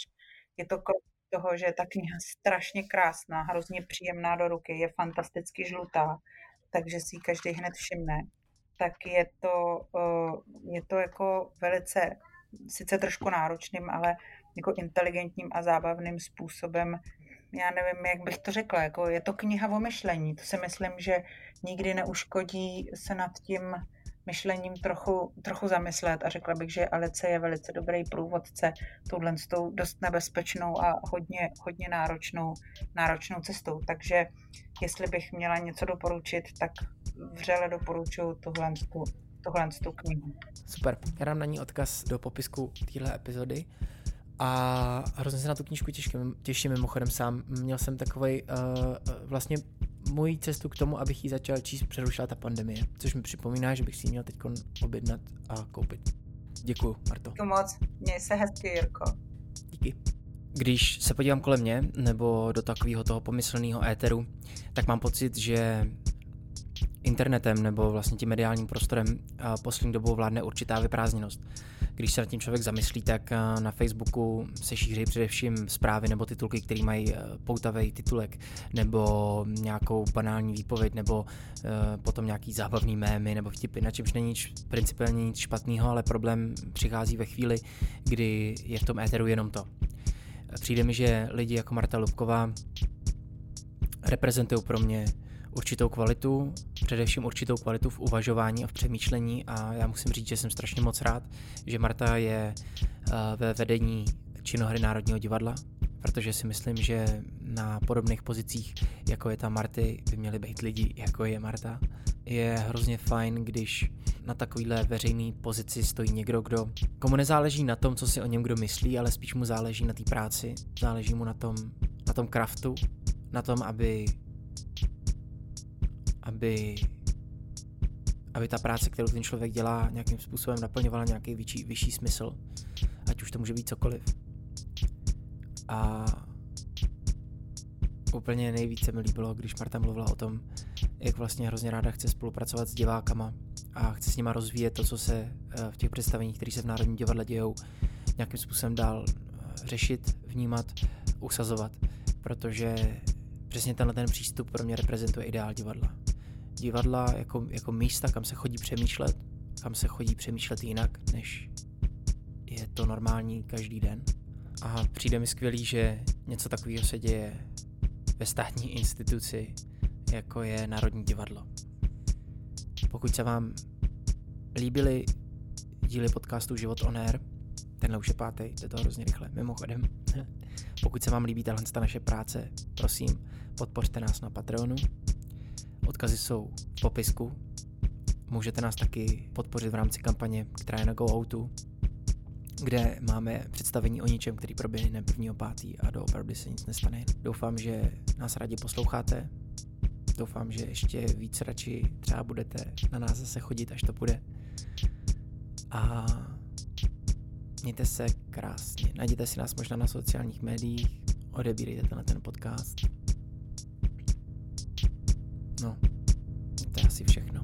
Je to krok toho, že ta kniha strašně krásná, hrozně příjemná do ruky, je fantasticky žlutá, takže si ji každý hned všimne tak je to, je to jako velice, sice trošku náročným, ale jako inteligentním a zábavným způsobem já nevím, jak bych to řekla, jako je to kniha o myšlení. To si myslím, že nikdy neuškodí se nad tím myšlením trochu, trochu zamyslet a řekla bych, že Alice je velice dobrý průvodce touhle s tou dost nebezpečnou a hodně, hodně náročnou, náročnou cestou. Takže jestli bych měla něco doporučit, tak vřele doporučuji tohle, tohle tu knihu. Super, já dám na ní odkaz do popisku téhle epizody. A hrozně se na tu knížku těším, těším mimochodem sám. Měl jsem takový uh, vlastně mojí cestu k tomu, abych ji začal číst, přerušila ta pandemie, což mi připomíná, že bych si ji měl teď objednat a koupit. Děkuju, Marto. Děkuji moc. Měj se hezky, Jirko. Díky. Když se podívám kolem mě, nebo do takového toho pomyslného éteru, tak mám pocit, že internetem nebo vlastně tím mediálním prostorem poslední dobou vládne určitá vyprázdněnost. Když se nad tím člověk zamyslí, tak na Facebooku se šíří především zprávy nebo titulky, které mají poutavý titulek, nebo nějakou banální výpověď, nebo potom nějaký zábavný mémy nebo vtipy, na čemž není principiálně nic špatného, ale problém přichází ve chvíli, kdy je v tom éteru jenom to. Přijde mi, že lidi jako Marta Lubková reprezentují pro mě určitou kvalitu, především určitou kvalitu v uvažování a v přemýšlení a já musím říct, že jsem strašně moc rád, že Marta je eh, ve vedení činohry Národního divadla, protože si myslím, že na podobných pozicích, jako je ta Marty, by měly být lidi, jako je Marta. Je hrozně fajn, když na takovýhle veřejný pozici stojí někdo, kdo, komu nezáleží na tom, co si o něm kdo myslí, ale spíš mu záleží na té práci, záleží mu na tom, na tom kraftu, na tom, aby aby, aby ta práce, kterou ten člověk dělá, nějakým způsobem naplňovala nějaký vyšší, vyšší smysl. Ať už to může být cokoliv. A úplně nejvíce mi líbilo, když Marta mluvila o tom, jak vlastně hrozně ráda chce spolupracovat s divákama a chce s nima rozvíjet to, co se eh, v těch představeních, které se v Národním divadle dějou, nějakým způsobem dál, řešit, vnímat, usazovat, protože přesně tenhle ten přístup pro mě reprezentuje ideál divadla. Divadla jako, jako místa, kam se chodí přemýšlet, kam se chodí přemýšlet jinak, než je to normální každý den. A přijde mi skvělý, že něco takového se děje ve státní instituci, jako je Národní divadlo. Pokud se vám líbily díly podcastu Život on Air, tenhle už je pátý, jde to hrozně rychle, mimochodem. [laughs] Pokud se vám líbí tahle naše práce, prosím, podpořte nás na Patreonu. Odkazy jsou v popisku. Můžete nás taky podpořit v rámci kampaně, která je na GoOutu, kde máme představení o ničem, který proběhne 1.5. a doopravdy se nic nestane. Doufám, že nás rádi posloucháte. Doufám, že ještě víc radši třeba budete na nás zase chodit, až to bude. A mějte se krásně. Najděte si nás možná na sociálních médiích, odebírejte tenhle ten podcast. No, to je asi všechno.